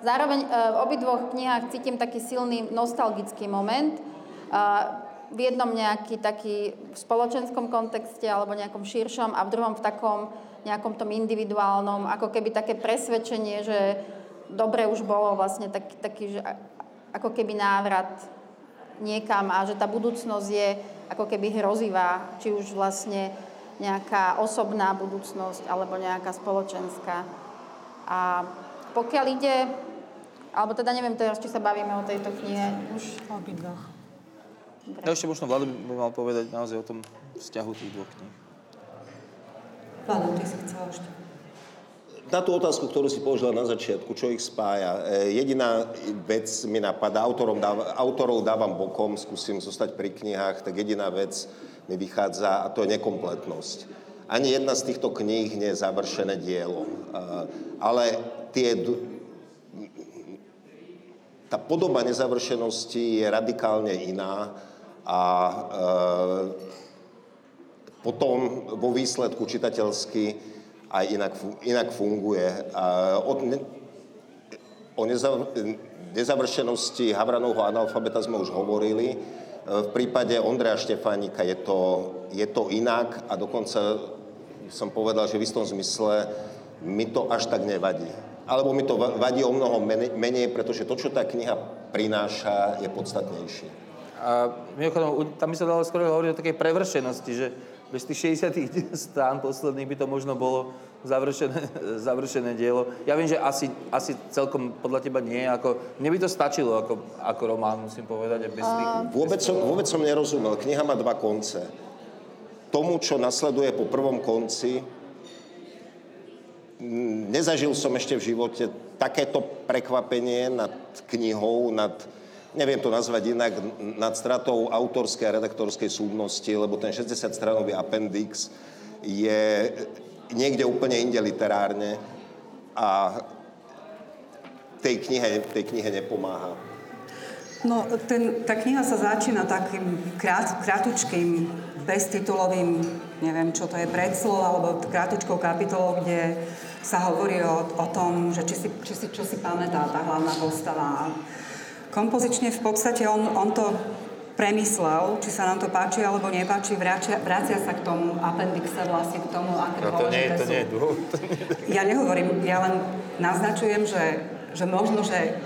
Zároveň e, v obidvoch knihách cítim taký silný nostalgický moment. E, v jednom nejaký taký v spoločenskom kontexte alebo nejakom širšom a v druhom v takom nejakom tom individuálnom, ako keby také presvedčenie, že dobre už bolo vlastne taký, taký že ako keby návrat niekam a že tá budúcnosť je ako keby hrozivá, či už vlastne nejaká osobná budúcnosť alebo nejaká spoločenská. A pokiaľ ide, alebo teda neviem teraz, či sa bavíme o tejto knihe už. Obidvoch. No ešte možno Vlado by mal povedať naozaj o tom vzťahu tých dvoch kníh. Vlado, ty si chcel ešte. Na tú otázku, ktorú si položila na začiatku, čo ich spája, e, jediná vec mi napadá, autorom dáv, autorov dávam bokom, skúsim zostať pri knihách, tak jediná vec mi vychádza a to je nekompletnosť. Ani jedna z týchto kníh nie je završené dielo, E, ale tie tá podoba nezavršenosti je radikálne iná a e, potom vo výsledku čitateľsky aj inak, inak funguje. A o, ne, o nezav, nezavršenosti Havranovho analfabeta sme už hovorili. E, V prípade Ondreja Štefánika je to, je to inak a dokonca som povedal, že v istom zmysle mi to až tak nevadí. Alebo mi to va- vadí o mnoho menej, menej, pretože to, čo tá kniha prináša, je podstatnejšie. A mimochodom, tam by sa dalo skoro hovoriť o takej prevršenosti, že bez tých 60 strán posledných by to možno bolo završené, završené dielo. Ja viem, že asi, asi celkom podľa teba nie. Ako, mne by to stačilo ako, ako román, musím povedať. A bez tých, Vôbec som, vôbec som nerozumel. Kniha má dva konce. Tomu, čo nasleduje po prvom konci, nezažil som ešte v živote takéto prekvapenie nad knihou, nad, neviem to nazvať inak, nad stratou autorskej a redaktorskej súdnosti, lebo ten 60-stranový appendix je niekde úplne inde literárne a tej knihe, tej knihe nepomáha. No, ten, tá kniha sa začína takým krát, krátučkým, beztitulovým, neviem, čo to je, predslov, alebo krátučkou kapitolou, kde sa hovorí o, o tom, že či si, či si, čo si pamätá tá hlavná postava. Kompozične v podstate on, on to premyslel, či sa nám to páči alebo nepáči, vracia, vracia sa k tomu apendixe vlastne k tomu, aké no to nie, to nie je dôvod. Ja nehovorím, ja len naznačujem, že, že možno, že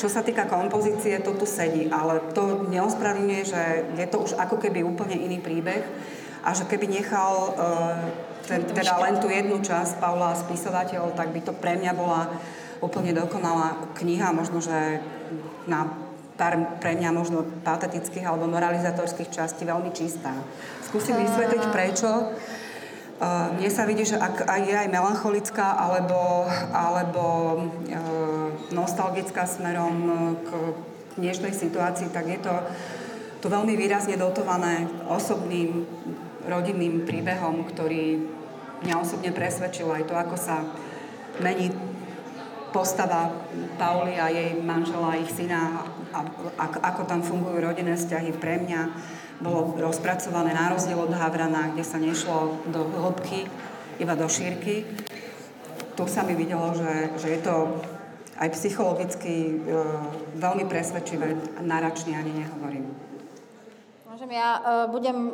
čo sa týka kompozície, to tu sedí, ale to neospravedlňuje, že je to už ako keby úplne iný príbeh a že keby nechal uh, ten, teda len tú jednu časť Paula spisovateľ, tak by to pre mňa bola úplne dokonalá kniha, možno, že na pár pre mňa možno patetických alebo moralizatorských častí veľmi čistá. Skúsim vysvetliť prečo. Uh, mne sa vidí, že ak aj je aj melancholická alebo, alebo uh, nostalgická smerom k dnešnej situácii, tak je to tu veľmi výrazne dotované osobným rodinným príbehom, ktorý mňa osobne presvedčil aj to, ako sa mení postava Pauli a jej manžela, ich syna, a, a, ako tam fungujú rodinné vzťahy pre mňa, bolo rozpracované na rozdiel od Havrana, kde sa nešlo do hĺbky, iba do šírky. Tu sa mi videlo, že, že je to aj psychologicky e, veľmi presvedčivé, náračne ani nehovorím. Môžem ja, uh, budem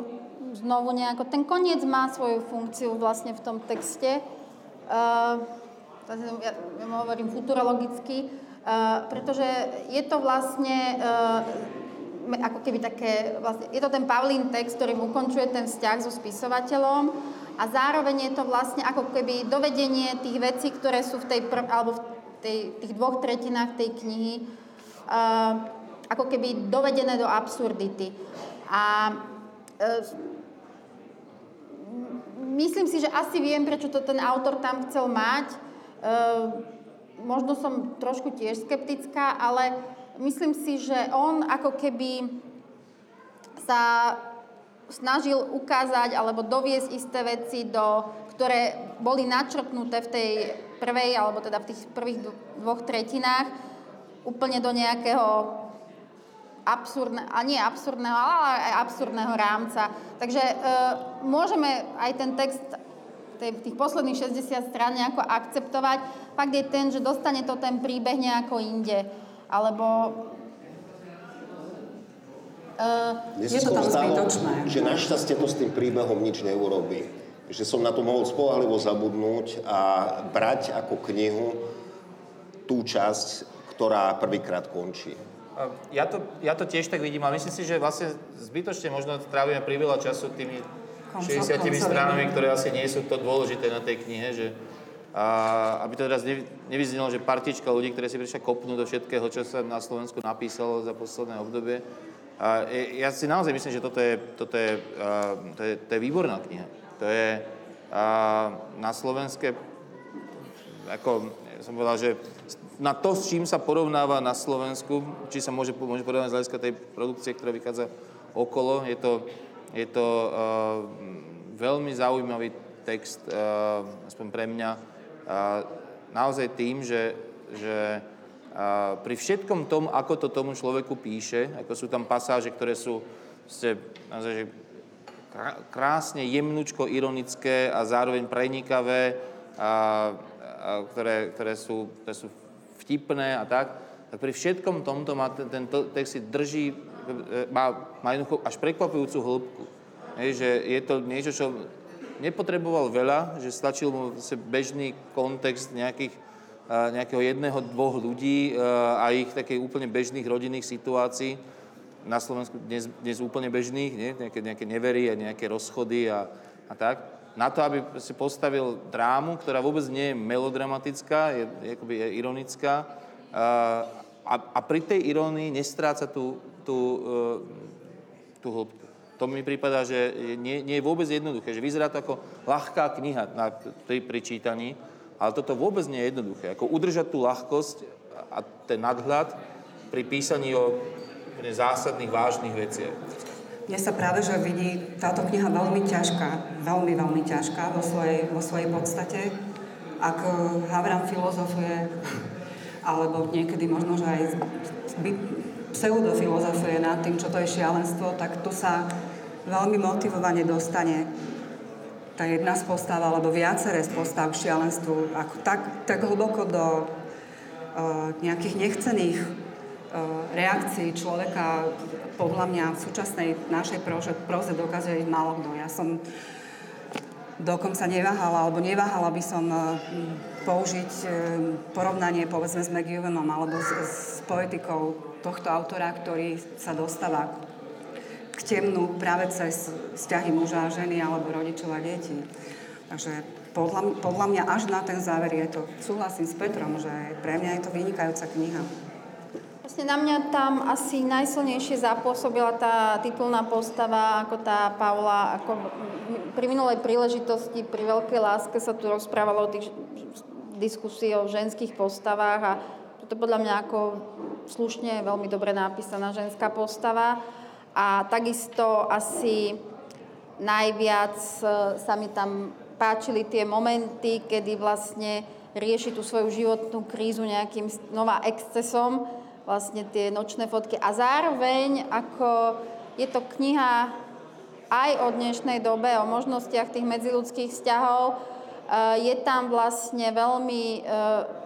znovu nejako, ten koniec má svoju funkciu vlastne v tom texte. Uh, ja, ja hovorím futurologicky, uh, pretože je to vlastne uh, ako keby také, vlastne, je to ten Pavlín text, ktorým ukončuje ten vzťah so spisovateľom a zároveň je to vlastne ako keby dovedenie tých vecí, ktoré sú v tej, prv, alebo v tej, tých dvoch tretinách tej knihy, uh, ako keby dovedené do absurdity. A uh, myslím si, že asi viem, prečo to ten autor tam chcel mať. Uh, možno som trošku tiež skeptická, ale myslím si, že on ako keby sa snažil ukázať alebo doviesť isté veci, do, ktoré boli načrtnuté v tej prvej, alebo teda v tých prvých dvoch tretinách, úplne do nejakého absurdne, a nie absurdného, ale aj absurdného rámca. Takže e, môžeme aj ten text tej, tých posledných 60 strán nejako akceptovať. Fakt je ten, že dostane to ten príbeh nejako inde. Alebo Uh, je to tam zbytočné. Že našťastie to s tým príbehom nič neurobí. Že som na to mohol spolahlivo zabudnúť a brať ako knihu tú časť, ktorá prvýkrát končí. Ja to, ja to tiež tak vidím a myslím si, že vlastne zbytočne možno trávime priveľa času tými 60 stranami, ktoré asi nie sú to dôležité na tej knihe, že a aby to teraz nevyznelo, že partička ľudí, ktorí si prišli kopnúť do všetkého, čo sa na Slovensku napísalo za posledné obdobie, a ja si naozaj myslím, že toto je, toto je, to je, to je výborná kniha. To je na slovenské, ako som povedal, že na to, s čím sa porovnáva na Slovensku, či sa môže, môže porovnať z hľadiska tej produkcie, ktorá vychádza okolo, je to, je to uh, veľmi zaujímavý text, uh, aspoň pre mňa, uh, naozaj tým, že, že a pri všetkom tom, ako to tomu človeku píše, ako sú tam pasáže, ktoré sú ste, naozaj, krásne, jemnúčko, ironické a zároveň prenikavé, a, a ktoré, ktoré, sú, ktoré sú vtipné a tak, tak pri všetkom tomto má ten, ten text si drží, má, má jednoducho až prekvapujúcu hĺbku. Hej, že je to niečo, čo nepotreboval veľa, že stačil mu bežný kontext nejakých nejakého jedného, dvoch ľudí a ich takej úplne bežných rodinných situácií, na Slovensku dnes, dnes úplne bežných, nie? Nejaké, nejaké nevery a nejaké rozchody a, a tak, na to, aby si postavil drámu, ktorá vôbec nie je melodramatická, je, je, je ironická a, a pri tej irónii nestráca tú, tú, tú hĺbku. To mi prípada, že nie, nie je vôbec jednoduché, že vyzerá to ako ľahká kniha na, pri, pri čítaní, ale toto vôbec nie je jednoduché. Ako udržať tú ľahkosť a ten nadhľad pri písaní o zásadných, vážnych veciach. Mne sa práve, že vidí táto kniha veľmi ťažká, veľmi, veľmi ťažká vo svojej, vo svojej podstate. Ak eh, Havram filozofuje, alebo niekedy možno, že aj pseudofilozofuje nad tým, čo to je šialenstvo, tak tu sa veľmi motivovane dostane tá jedna z postav alebo viaceré z postav k šialenstvu ako tak, tak hlboko do uh, nejakých nechcených uh, reakcií človeka podľa mňa v súčasnej našej proze, proze dokazuje málo kto. Ja som dokonca neváhala, alebo neváhala by som uh, použiť uh, porovnanie povedzme s McEwanom alebo s, s poetikou tohto autora, ktorý sa dostáva k temnú práve cez vzťahy muža a ženy alebo rodičov a detí. Takže podľa, podľa mňa až na ten záver je to, súhlasím s Petrom, že pre mňa je to vynikajúca kniha. Vlastne na mňa tam asi najsilnejšie zapôsobila tá titulná postava, ako tá Paula, ako pri minulej príležitosti, pri veľkej láske sa tu rozprávalo o tých diskusii o ženských postavách a toto podľa mňa ako slušne, veľmi dobre napísaná ženská postava. A takisto asi najviac e, sa mi tam páčili tie momenty, kedy vlastne rieši tú svoju životnú krízu nejakým znova excesom, vlastne tie nočné fotky. A zároveň, ako je to kniha aj o dnešnej dobe, o možnostiach tých medziludských vzťahov, je tam vlastne veľmi, e,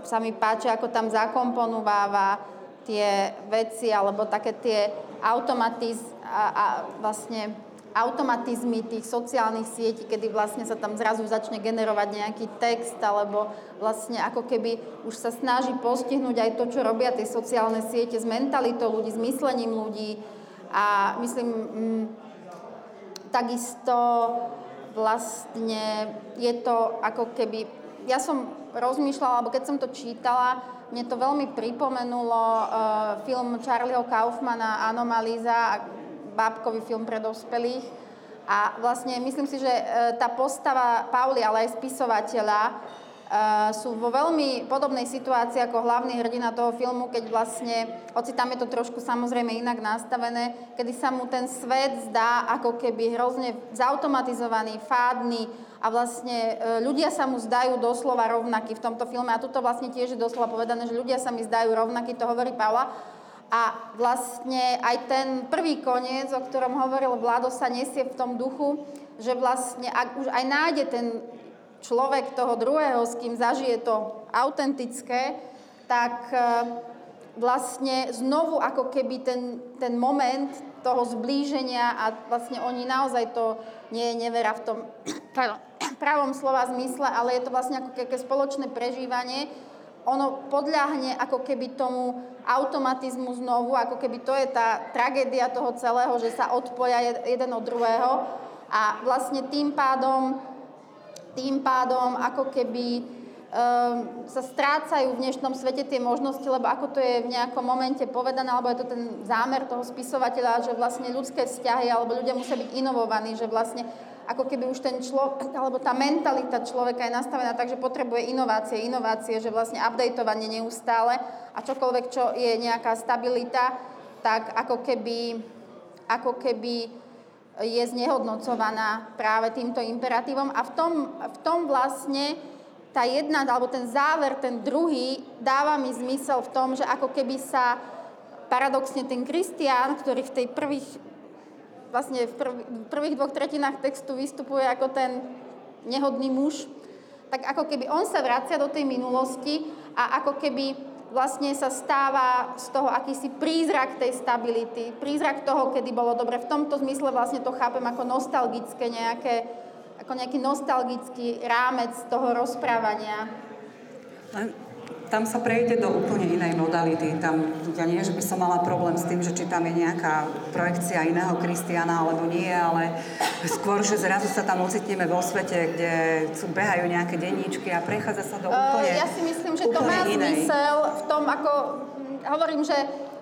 sa mi páči, ako tam zakomponováva tie veci, alebo také tie automatiz, a, a vlastne automatizmy tých sociálnych sietí, kedy vlastne sa tam zrazu začne generovať nejaký text, alebo vlastne ako keby už sa snaží postihnúť aj to, čo robia tie sociálne siete s mentalitou ľudí, s myslením ľudí. A myslím, m, mm, takisto vlastne je to ako keby... Ja som rozmýšľala, alebo keď som to čítala, mne to veľmi pripomenulo uh, film Charlieho Kaufmana Anomalíza, bábkový film pre dospelých. A vlastne myslím si, že uh, tá postava Pauli, ale aj spisovateľa, sú vo veľmi podobnej situácii ako hlavný hrdina toho filmu, keď vlastne, hoci tam je to trošku samozrejme inak nastavené, kedy sa mu ten svet zdá ako keby hrozne zautomatizovaný, fádny a vlastne uh, ľudia sa mu zdajú doslova rovnakí v tomto filme a tuto vlastne tiež je doslova povedané, že ľudia sa mi zdajú rovnakí, to hovorí Paula. A vlastne aj ten prvý koniec, o ktorom hovoril Vlado, sa nesie v tom duchu, že vlastne ak už aj nájde ten človek toho druhého, s kým zažije to autentické, tak e, vlastne znovu ako keby ten, ten moment toho zblíženia a vlastne oni naozaj to nie je nevera v tom pravom slova zmysle, ale je to vlastne ako keby spoločné prežívanie. Ono podľahne ako keby tomu automatizmu znovu, ako keby to je tá tragédia toho celého, že sa odpoja jeden od druhého a vlastne tým pádom tým pádom ako keby um, sa strácajú v dnešnom svete tie možnosti, lebo ako to je v nejakom momente povedané, alebo je to ten zámer toho spisovateľa, že vlastne ľudské vzťahy alebo ľudia musia byť inovovaní, že vlastne ako keby už ten človek, alebo tá mentalita človeka je nastavená tak, že potrebuje inovácie, inovácie, že vlastne updateovanie neustále a čokoľvek, čo je nejaká stabilita, tak ako keby, ako keby je znehodnocovaná práve týmto imperatívom a v tom, v tom vlastne tá jedna, alebo ten záver, ten druhý, dáva mi zmysel v tom, že ako keby sa paradoxne ten Kristián, ktorý v tej prvých, vlastne v, prv, prvých dvoch tretinách textu vystupuje ako ten nehodný muž, tak ako keby on sa vracia do tej minulosti a ako keby vlastne sa stáva z toho akýsi prízrak tej stability, prízrak toho, kedy bolo dobre. V tomto zmysle vlastne to chápem ako nostalgické nejaké, ako nejaký nostalgický rámec toho rozprávania. Tam sa prejde do úplne inej modality. Tam, ja nie, že by som mala problém s tým, že či tam je nejaká projekcia iného Kristiana alebo nie, ale skôr, že zrazu sa tam ocitneme vo svete, kde sú, behajú nejaké denníčky a prechádza sa do úplne uh, Ja si myslím, že to má inej. zmysel v tom, ako hovorím, že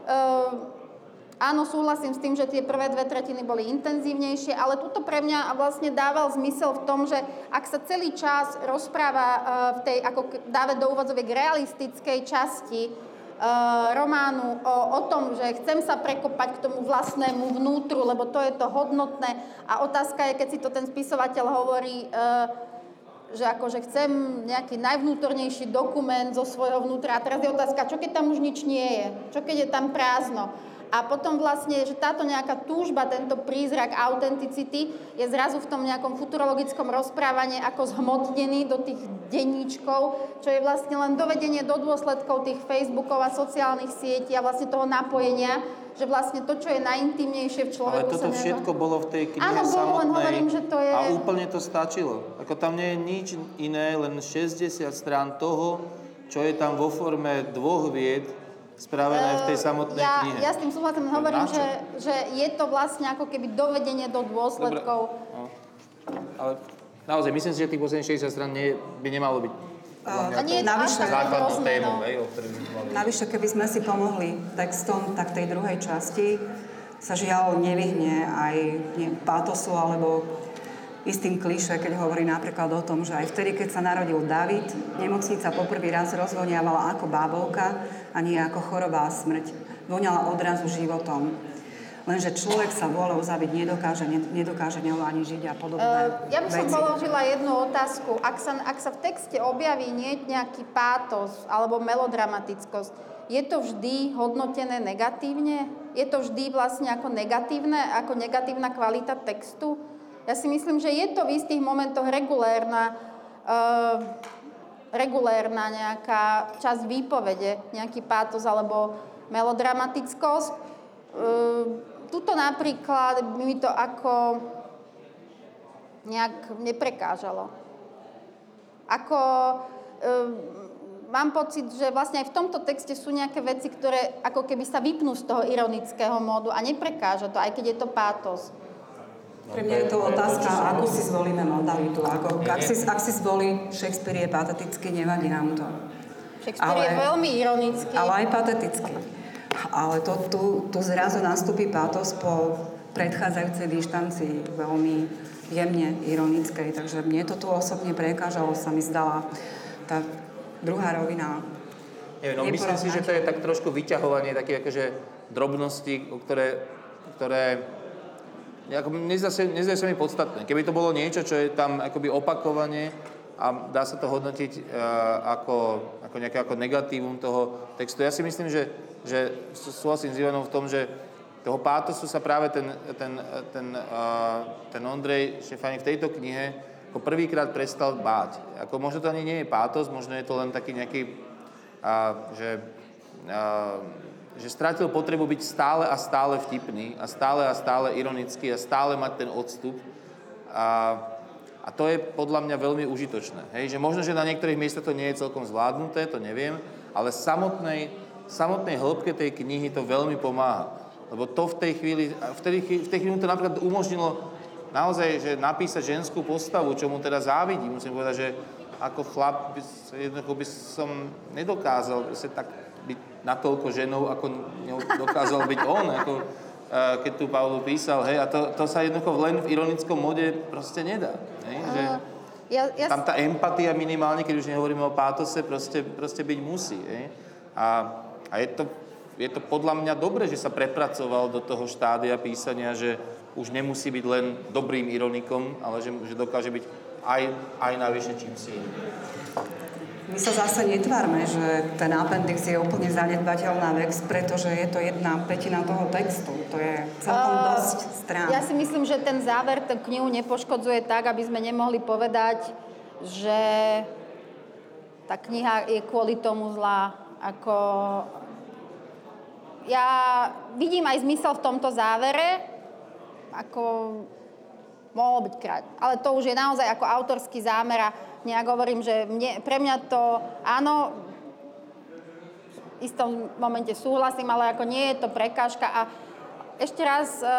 uh, Áno, súhlasím s tým, že tie prvé dve tretiny boli intenzívnejšie, ale tuto pre mňa vlastne dával zmysel v tom, že ak sa celý čas rozpráva uh, v tej, ako dáve do úvodzoviek realistickej časti uh, románu o, o tom, že chcem sa prekopať k tomu vlastnému vnútru, lebo to je to hodnotné. A otázka je, keď si to ten spisovateľ hovorí, uh, že akože chcem nejaký najvnútornejší dokument zo svojho vnútra. A teraz je otázka, čo keď tam už nič nie je? Čo keď je tam prázdno? A potom vlastne, že táto nejaká túžba, tento prízrak autenticity je zrazu v tom nejakom futurologickom rozprávaní ako zhmotnený do tých denníčkov, čo je vlastne len dovedenie do dôsledkov tých Facebookov a sociálnych sietí a vlastne toho napojenia, že vlastne to, čo je najintimnejšie v človeku... Ale toto sa všetko bolo v tej knihe Áno, bolo, len hovorím, že to je... A úplne to stačilo. Ako tam nie je nič iné, len 60 strán toho, čo je tam vo forme dvoch vied, spravené v tej samotnej ja, knihe. Ja s tým súhlasím, hovorím, že, že je to vlastne ako keby dovedenie do dôsledkov. No. Ale naozaj, myslím si, že tých 60 strán nie, by nemalo byť a nie je navyše, základnou témou, no. Navyše, keby sme si pomohli textom, tak tej druhej časti sa žiaľ nevyhne aj nie, pátosu alebo istým kliše, keď hovorí napríklad o tom, že aj vtedy, keď sa narodil David, nemocnica poprvý raz rozvoniavala ako bábovka a nie ako chorobá smrť. Voňala odrazu životom. Lenže človek sa vôľou zabiť nedokáže, nedokáže ňou ani žiť a podobné uh, Ja by som veci. položila jednu otázku. Ak sa, ak sa v texte objaví nie nejaký pátos alebo melodramatickosť, je to vždy hodnotené negatívne? Je to vždy vlastne ako negatívne, ako negatívna kvalita textu? Ja si myslím, že je to v istých momentoch regulérna, uh, regulérna nejaká časť výpovede, nejaký pátos alebo melodramatickosť. Uh, tuto napríklad mi to ako nejak neprekážalo. Ako, uh, mám pocit, že vlastne aj v tomto texte sú nejaké veci, ktoré ako keby sa vypnú z toho ironického módu a neprekáža to, aj keď je to pátos. Pre mňa je to otázka, akú si zvolíme modalitu. Ako, ak, si, ak si zvolí Shakespeare je patetický, nevadí nám to. Shakespeare ale, je veľmi ironický. Ale aj patetický. Ale to, tu, tu zrazu nastúpi patos po predchádzajúcej dištancii veľmi jemne ironickej. Takže mne to tu osobne prekážalo, sa mi zdala tá druhá rovina. Nie, no, myslím si, že to je tak trošku vyťahovanie takých akože drobností, ktoré, ktoré nezdajú sa mi podstatné. Keby to bolo niečo, čo je tam akoby opakovanie a dá sa to hodnotiť uh, ako, ako nejaké ako negatívum toho textu. Ja si myslím, že, že súhlasím s Ivanom v tom, že toho pátosu sa práve ten, ten, ten, uh, ten Ondrej Štefani v tejto knihe ako prvýkrát prestal báť. Ako možno to ani nie je pátos, možno je to len taký nejaký, uh, že uh, že strátil potrebu byť stále a stále vtipný a stále a stále ironický a stále mať ten odstup. A, a to je podľa mňa veľmi užitočné. Hej? Že možno, že na niektorých miestach to nie je celkom zvládnuté, to neviem, ale samotnej, samotnej hĺbke tej knihy to veľmi pomáha. Lebo to v tej chvíli, v tej, v tej chvíli to napríklad umožnilo naozaj, že napísať ženskú postavu, čo mu teda závidím. Musím povedať, že ako chlap by, jednoducho by som nedokázal tak natoľko ženou, ako dokázal byť on, ako uh, keď tu Pavlu písal, hej, a to, to sa jednoducho len v ironickom mode proste nedá, hej, že ja, ja... tam tá empatia minimálne, keď už nehovoríme o pátose, proste, proste byť musí, hej, a, a je to je to podľa mňa dobre, že sa prepracoval do toho štádia písania, že už nemusí byť len dobrým ironikom, ale že, že dokáže byť aj, aj navyše čím si my sa zase netvárme, že ten appendix je úplne zanedbateľná vec, pretože je to jedna petina toho textu. To je celkom uh, dosť strán. Ja si myslím, že ten záver ten knihu nepoškodzuje tak, aby sme nemohli povedať, že tá kniha je kvôli tomu zlá. Ako... Ja vidím aj zmysel v tomto závere, ako mohol byť krát. Ale to už je naozaj ako autorský zámer a nejak hovorím, že mne, pre mňa to áno, v istom momente súhlasím, ale ako nie je to prekážka a ešte raz, e,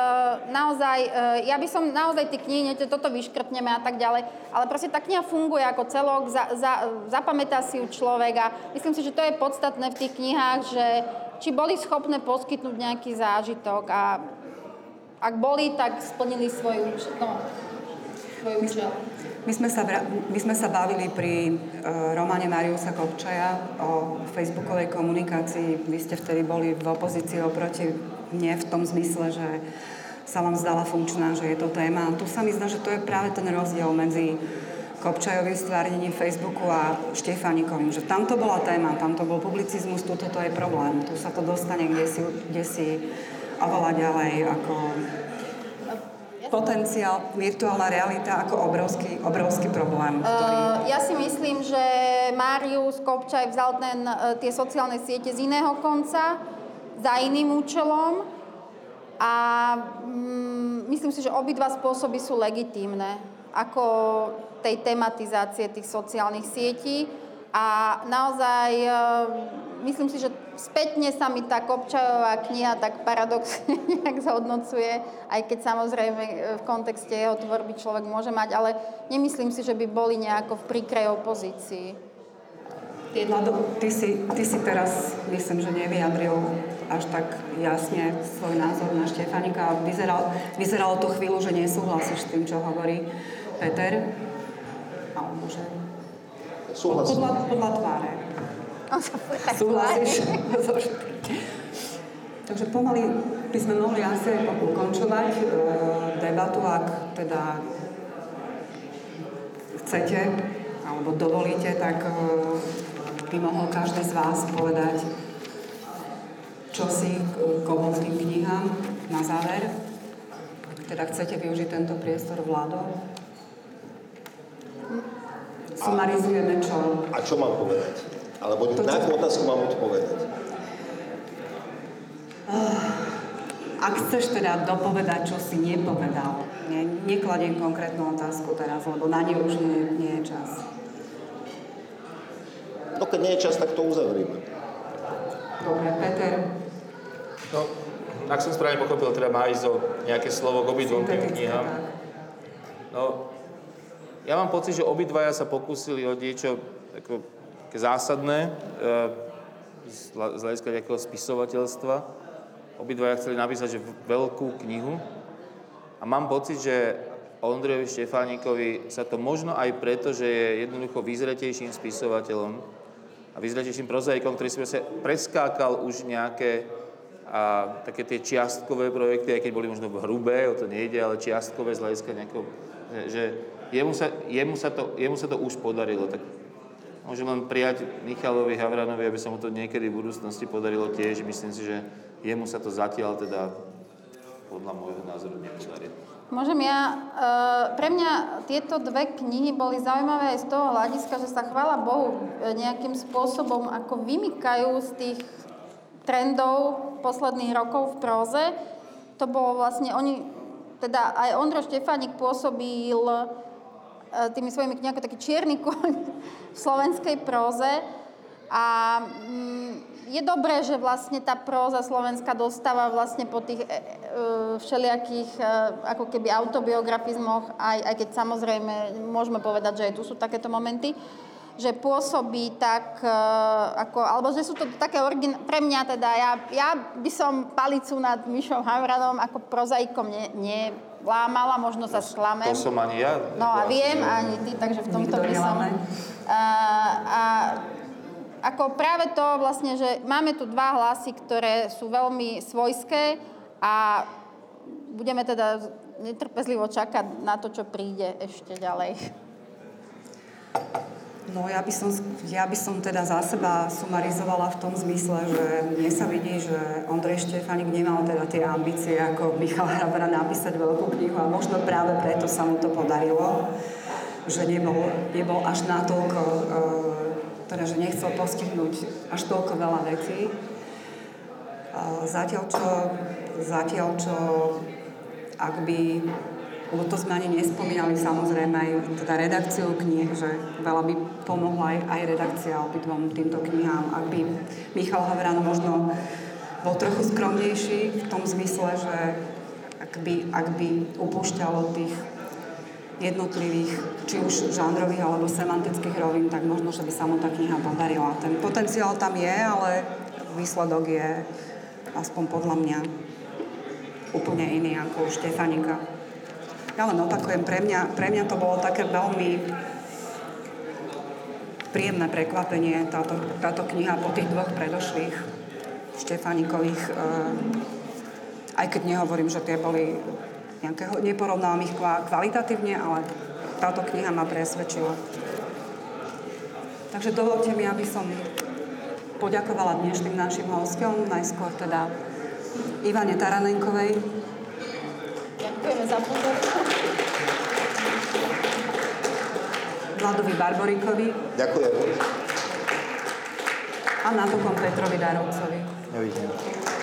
naozaj, e, ja by som naozaj tie knihy, toto vyškrtneme a tak ďalej, ale proste tá kniha funguje ako celok, za, za, zapamätá si ju človek a myslím si, že to je podstatné v tých knihách, že či boli schopné poskytnúť nejaký zážitok a ak boli, tak splnili svoj, no, svoj účel. My sme sa, my sme sa bavili pri uh, románe Mariusa Kopčaja o facebookovej komunikácii. Vy ste vtedy boli v opozícii oproti mne v tom zmysle, že sa vám zdala funkčná, že je to téma. A tu sa mi zdá, že to je práve ten rozdiel medzi Kopčajovým stvárnením Facebooku a Štefanikovým, že tam to bola téma, tam to bol publicizmus, tu toto je problém. Tu sa to dostane kde si, kde si oveľa ďalej ako potenciál, virtuálna realita ako obrovský, obrovský problém? Ktorý... Uh, ja si myslím, že Marius Kopčaj vzal ten, uh, tie sociálne siete z iného konca, za iným účelom a um, myslím si, že obidva spôsoby sú legitímne ako tej tematizácie tých sociálnych sietí a naozaj uh, myslím si, že spätne sa mi tá Kopčajová kniha tak paradoxne nejak zhodnocuje, aj keď samozrejme e, v kontexte jeho tvorby človek môže mať, ale nemyslím si, že by boli nejako v príkrej opozícii. Vlado, ty si, ty si teraz, myslím, že nevyjadril až tak jasne svoj názor na Štefanika. Vyzeral, vyzeralo to chvíľu, že nesúhlasíš s tým, čo hovorí Peter. Alebo že... Súhlasím. Podľa, podľa tváre. Súhlasíš? Takže pomaly by sme mohli asi ukončovať e, debatu, ak teda chcete alebo dovolíte, tak e, by mohol každý z vás povedať čo si k obozným knihám na záver. Teda chcete využiť tento priestor vládou? Sumarizujeme čo? A čo mám povedať? Alebo to, na akú otázku mám odpovedať? Uh, ak chceš teda dopovedať, čo si nepovedal, ne, nekladiem konkrétnu otázku teraz, lebo na ne už nie, nie je čas. No keď nie je čas, tak to uzavrieme. Dobre, Peter. No, ak som správne pochopil, teda má ísť o nejaké slovo k obidvom tým knihám. No, ja mám pocit, že obidvaja sa pokúsili o niečo ako, zásadné, e, z hľadiska nejakého spisovateľstva. Obidvaja chceli napísať že veľkú knihu. A mám pocit, že Ondrejovi Štefánikovi sa to možno aj preto, že je jednoducho vyzretejším spisovateľom a vyzretejším prozaikom, ktorý si preskákal už nejaké a také tie čiastkové projekty, aj keď boli možno hrubé, o to nejde, ale čiastkové z hľadiska nejakého, že jemu sa, jemu sa, to, jemu sa to už podarilo. Tak môžem len prijať Michalovi Havranovi, aby sa mu to niekedy v budúcnosti podarilo tiež. Myslím si, že jemu sa to zatiaľ teda podľa môjho názoru nepodarí. Môžem ja, e, pre mňa tieto dve knihy boli zaujímavé aj z toho hľadiska, že sa chvála Bohu e, nejakým spôsobom ako vymykajú z tých trendov posledných rokov v próze. To bolo vlastne, oni, teda aj Ondro Štefánik pôsobil tými svojimi knihami taký čierny koň v slovenskej próze. A mm, je dobré, že vlastne tá próza slovenská dostáva vlastne po tých e, e, všelijakých e, ako keby autobiografizmoch, aj, aj keď samozrejme môžeme povedať, že aj tu sú takéto momenty, že pôsobí tak, e, ako, alebo že sú to také origin... Pre mňa teda, ja, ja by som palicu nad Mišom Havranom ako prozaikom ne, nelámala, možno sa sklamem. To som ani ja. No a viem, ani ty, takže v tomto by som... A, a ako práve to vlastne, že máme tu dva hlasy, ktoré sú veľmi svojské a budeme teda netrpezlivo čakať na to, čo príde ešte ďalej. No ja by, som, ja by som teda za seba sumarizovala v tom zmysle, že mne sa vidí, že Ondrej Štefanik nemal teda tie ambície ako Michal Hrabara napísať veľkú knihu a možno práve preto sa mu to podarilo, že nebol, nebol až natoľko, e, teda že nechcel postihnúť až toľko veľa vecí. Zatiaľ čo, zatiaľ čo ak by lebo to sme ani nespomínali samozrejme aj teda redakciu kníh, že veľa by pomohla aj, aj redakcia obidvom týmto knihám. Ak by Michal Havran možno bol trochu skromnejší v tom zmysle, že ak by, ak by upúšťal od tých jednotlivých, či už žánrových alebo semantických rovín, tak možno, že by sa mu tá kniha podarila. Ten potenciál tam je, ale výsledok je aspoň podľa mňa úplne iný ako u Štefanika. Ja len opakujem, pre mňa, pre mňa to bolo také veľmi príjemné prekvapenie, táto, táto kniha po tých dvoch predošlých Štefanikových, eh, aj keď nehovorím, že tie boli nejaké, neporovnávam ich kvalitatívne, ale táto kniha ma presvedčila. Takže dovolte mi, aby som poďakovala dnešným našim hostom, najskôr teda Ivane Taranenkovej, Ďakujeme za pozornosť. Vladovi Barborikovi. Ďakujem. A napokon Petrovi Darovcovi. Dovidenia.